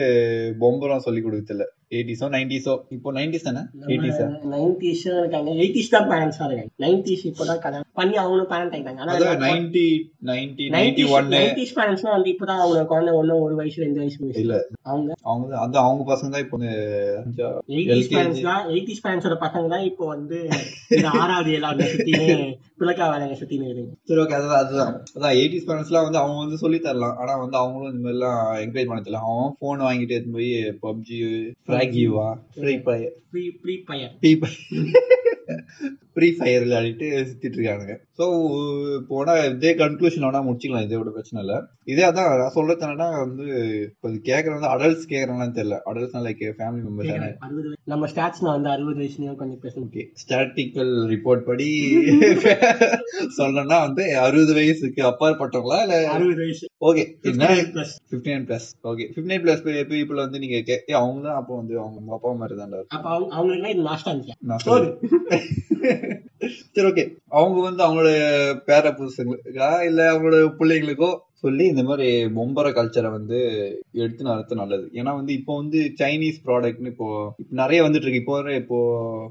பொம்பரம் சொல்லி கொடுக்கல எயிட்டிஸோ நைன்டிஸோ இப்போ நைன்டிஸ் தானே? எயிட்டிஸா நைன்டிஸ் இருக்காங்க. எயிட்டிஸ் தான் பேரண்ட்ஸா இருக்காங்க. நைன்டிஸ் இப்போதான் கல்யாணம் பண்ணி அவங்களும் பேரண்ட் ஆயிட்டாங்க. அதான் ஆனா நைன்டி நைன்டி நைன்டி ஒன்னு நைன்டிஸ் பேரண்ட்ஸ்லாம் வந்து இப்பதான் அவங்க குழந்தை ஒண்ணு ஒரு வயசு ரெண்டு வயசு இல்ல. அவங்க? அவங்க தான் அந்த அவங்க பசங்க தான் இப்போ எயிட்டிஸ். பேரண்ட்ஸ் தான் எயிட்டிஸ் பேரண்ட்ஸோட பசங்க தான் இப்போ வந்து இந்த ஆறாவது ஏழாவது சுத்தின்னு பிள்ளைக்கா வேலைங்க சுத்தின்னு இருக்கு சரி ஓகே அதுதான் அதுதான். அதான் எயிட்டிஸ் பேரண்ட்ஸ்லாம் வந்து அவங்க வந்து சொல்லி தரலாம். ஆனா வந்து அவங்களும் இந்த மாதிரிலாம் என்கரேஜ் பண்ண தெரியல. அவன் ஃபோன் வாங்கிட்டு போய் பப்ஜி ஃப்ராகிவா ஃப்ரீ ஃபயர் ப்ரீ ப்ரீ பையன். ஃப்ரீ ஃபயர் விளையாடிட்டு சுத்திட்டு இருக்கானுங்க ஸோ போனா இதே கன்க்ளூஷன் வேணா முடிச்சுக்கலாம் இதோட பிரச்சனை இல்ல. இதே அதான் நான் சொல்றது என்னன்னா வந்து இப்போ கேட்கறது வந்து அடல்ட்ஸ் கேட்கறாங்கன்னு தெரியல. அடல்ட்ஸ் லைக் ஃபேமிலி மெம்பர்ஸ் தானே. நம்ம ஸ்டாட்ஸ்ல வந்து அறுபது வயசுலயும் கொஞ்சம் பேசணும். ஓகே ஸ்டாட்டிக்கல் ரிப்போர்ட் படி சொல்லணும்னா வந்து அறுபது வயசுக்கு அப்பாற்பட்டவங்களா இல்ல? அறுபது வயசு. Okay fifty nine plus okay fifty nine plus people வந்து நீங்க அவங்க தான் அப்போ வந்து அவங்க அப்பா மாதிரி அப்ப அவங்க அவங்களுக்கு இது சரி ஓகே அவங்க வந்து அவங்களோட பேர புதுசுங்களுக்கா இல்ல அவங்களோட பிள்ளைங்களுக்கோ? சொல்லி இந்த மாதிரி பொம்பர கல்ச்சரை வந்து எடுத்து நடத்த நல்லது. ஏன்னா வந்து இப்போ வந்து சைனீஸ் ப்ராடக்ட்னு இப்போ இப்போ நிறைய வந்துட்டு இருக்கு இப்போ இப்போ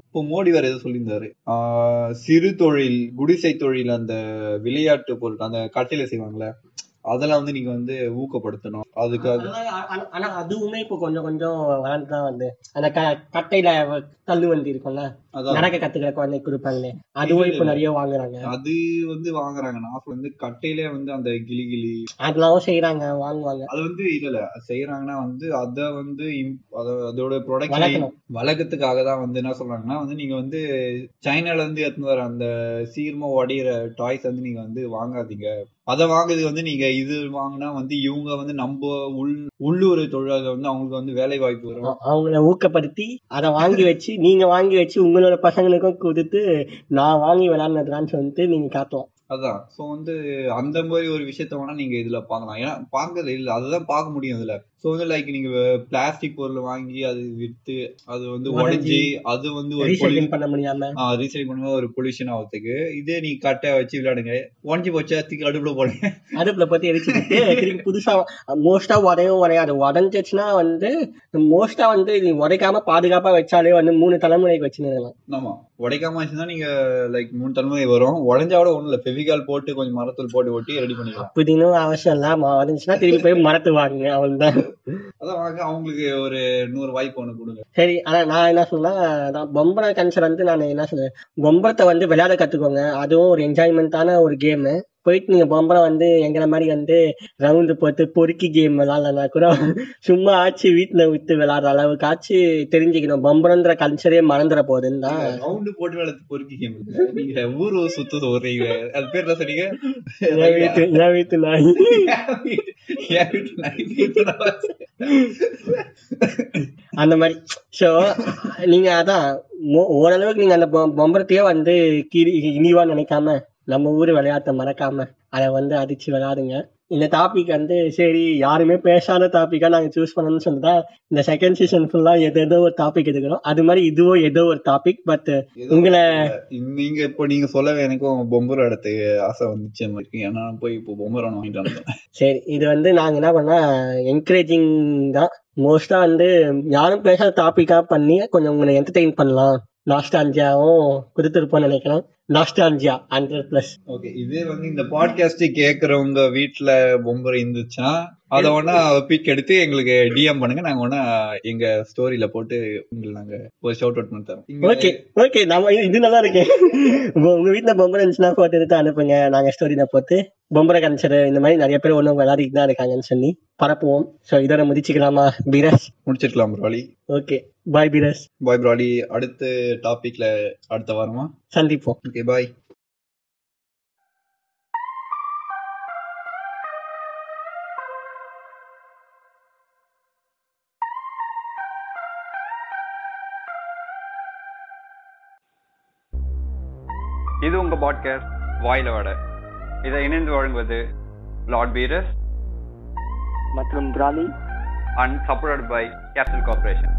இப்போ மோடி வேற ஏதோ சொல்லியிருந்தாரு. ஆஹ் சிறு தொழில் குடிசை தொழில் அந்த விளையாட்டு பொருட்கள் அந்த கட்டையில செய்வாங்களே அதெல்லாம் வந்து நீங்க வந்து ஊக்கப்படுத்தணும். அதுக்காக ஆனா- அதுவுமே இப்போ கொஞ்சம் கொஞ்சம் வளர்ந்துதான் வந்து அந்த கட்டையில தள்ளு வண்டி இருக்கும்ல நடக்க கத்துக்கிற குழந்தை கொடுப்பாங்களே அதுவும் இப்போ நிறைய வாங்குறாங்க. அது வந்து வாங்குறாங்க. நான் வந்து கட்டையிலே வந்து அந்த கிளி கிளி அதெல்லாம் செய்யறாங்க வாங்குவாங்க. அது வந்து இல்ல இல்ல. செய்யறாங்கன்னா வந்து அத வந்து அதோட வளர்க்கணும். வழக்கத்துக்காக தான் வந்து என்ன சொல்றாங்கன்னா வந்து நீங்க வந்து சைனால இருந்து எடுத்துன்னு வர அந்த சீர்மா உடையிற டாய்ஸ் வந்து நீங்க வந்து வாங்காதீங்க. அத வாங்குறது வந்து நீங்க இது வாங்கினா வந்து இவங்க வந்து நம்ம உள் உள்ளூர் தொழிலாளர் வந்து அவங்களுக்கு வந்து வேலை வாய்ப்பு வரும். அவங்கள ஊக்கப்படுத்தி அதை வாங்கி வச்சு நீங்க வாங்கி வச்சு உங்களோட பசங்களுக்கும் கொடுத்து நான் வாங்கி விளையாடுனதுலான்னு சொல்லிட்டு நீங்க காட்டலாம் அதான். சோ வந்து அந்த மாதிரி ஒரு விஷயத்த வேணா நீங்க இதுல பார்க்கலாம். ஏன்னா பார்க்கறது இல்ல. அதுதான் பார்க்க முடியும் இதுல. சோ வந்து லைக் நீங்க பிளாஸ்டிக் பொருள் வாங்கி அது வித்து அது வந்து உடைஞ்சி அது வந்து ஒரு பண்ண முடியாம. ரீசைக்கிள் பண்ணும்போது ஒரு பொல்யூஷன் ஆகிறதுக்கு. இதே நீ கட்டை வச்சு விளையாடுங்க. உடஞ்சி போச்சா தூக்கி அடுப்புல போடுங்க. அடுப்புல பத்தி எரிச்சுட்டு திருப்பி புதுசா மோஸ்டா உடையும் உடையாது. உடஞ்சிச்சுன்னா வந்து மோஸ்டா வந்து நீ உடைக்காம பாதுகாப்பா வச்சாலே வந்து மூணு தலைமுறைக்கு வச்சுருக்கலாம். ஆமா. உடைக்காம வச்சுதான் நீங்க லைக் மூணு தலைமுறை வரும். உடஞ்சா கூட ஒண்ணும் இல்ல. ஃபெவிகால் போட்டு கொஞ்சம் மரத்தூள் போட்டு ஒட்டி ரெடி பண்ணிக்கலாம். அப்படின்னு அவசியம் இல்ல உடஞ்சுன்னா திருப்பி போய் மரத்து வாங்குங்க. அவள்தான் அதான் வாங்க அவங்களுக்கு ஒரு நூறு வாய்ப்பு ஒண்ணு கொடுங்க. சரி ஆனா நான் என்ன சொன்னா பொம்பனை பொம்பரை கன்சர் வந்து நான் என்ன சொல்றேன் பொம்பரத்தை வந்து விளையாட கத்துக்கோங்க. அதுவும் ஒரு என்ஜாய்மெண்ட்டான ஒரு கேமு போயிட்டு நீங்க பொம்பரை வந்து எங்களை மாதிரி வந்து ரவுண்டு போட்டு பொறுக்கி கேம் விளாட்லனா கூட சும்மா ஆச்சு வீட்டுல விட்டு விளையாடுற அளவுக்கு ஆச்சு தெரிஞ்சுக்கணும். பொம்பரன்ற கல்ச்சரே மறந்துட போகுதுன்னு தான். ரவுண்டு போட்டு வேலை பொறுக்கி கேம் நீங்க ஊரு சுத்த சொல்றீங்க. அது பேர் என்ன சொன்னீங்க? என் வீட்டு என் வீட்டு நாய். என் வீட்டு நாய். அந்த மாதிரி. சோ நீங்க அதான் ஓரளவுக்கு நீங்க அந்த பொம்பரத்தையே வந்து கீழ் இனிவா நினைக்காம நம்ம ஊர் விளையாட்டை மறக்காம அதை வந்து அடிச்சு விளையாடுங்க. இந்த டாபிக் வந்து சரி யாருமே பேசாத டாபிக்கா நாங்க சூஸ் பண்ணணும்னு சொல்லிட்டா இந்த செகண்ட் சீசன் ஃபுல்லா எதோ ஏதோ ஒரு டாபிக் எடுக்கிறோம் அது மாதிரி இதுவும் ஏதோ ஒரு டாபிக் பட் உங்களை நீங்க இப்போ நீங்க சொல்லவே எனக்கும் பொம்பரை இடத்துக்கு ஆசை வந்துச்சு ஏன்னா போய் இப்போ பொம்பரை ஒண்ணு வாங்கிட்டு வந்தேன். சரி இது வந்து நாங்க என்ன பண்ணா என்கரேஜிங் தான். மோஸ்டா வந்து யாரும் பேசாத டாபிக்கா பண்ணி கொஞ்சம் உங்களை என்டர்டெயின் பண்ணலாம். நாஸ்டான்ஜியாவும் கொடுத்துருப்போம்னு நினைக்கிறேன். நாஸ்டான்ஜியா ஹண்ட்ரட் பிளஸ் ஓகே இதே வந்து இந்த பாட்காஸ்ட் கேக்குறவங்க வீட்டுல பொம்பரை இருந்துச்சுன்னா அத ஒண்ணா பிக் எடுத்து எங்களுக்கு டிஎம் பண்ணுங்க. நாங்க ஒண்ணா எங்க ஸ்டோரியில போட்டு உங்களுக்கு நாங்க ஒரு ஷவுட் அவுட் பண்ணி தரோம் ஓகே ஓகே நம்ம இது- நல்லா இருக்கு உங்க வீட்டுல பொம்பரை இருந்துச்சுன்னா போட்டோ எடுத்து அனுப்புங்க. நாங்க ஸ்டோரியில போட்டு பொம்பரை கல்ச்சர் இந்த மாதிரி நிறைய பேர் ஒன்றும் விளையாடிட்டு தான் இருக்காங்கன்னு சொல்லி பரப்புவோம். ஸோ இதோட முடிச்சுக்கலாமா பீரஸ்? முடிச்சிருக்கலாம் ப்ராலி ஓகே பாய் பீரஸ். பாய் ப்ராலி அடுத்த டாபிக்ல அடுத்த வாரமா? சந்திப்போம். ஓகே பாய் இது உங்க பாட்காஸ்ட் வாயில வட. இதை இணைந்து வழங்குவது லார்ட் பீரஸ் மற்றும் பிராலி and support by capital corporation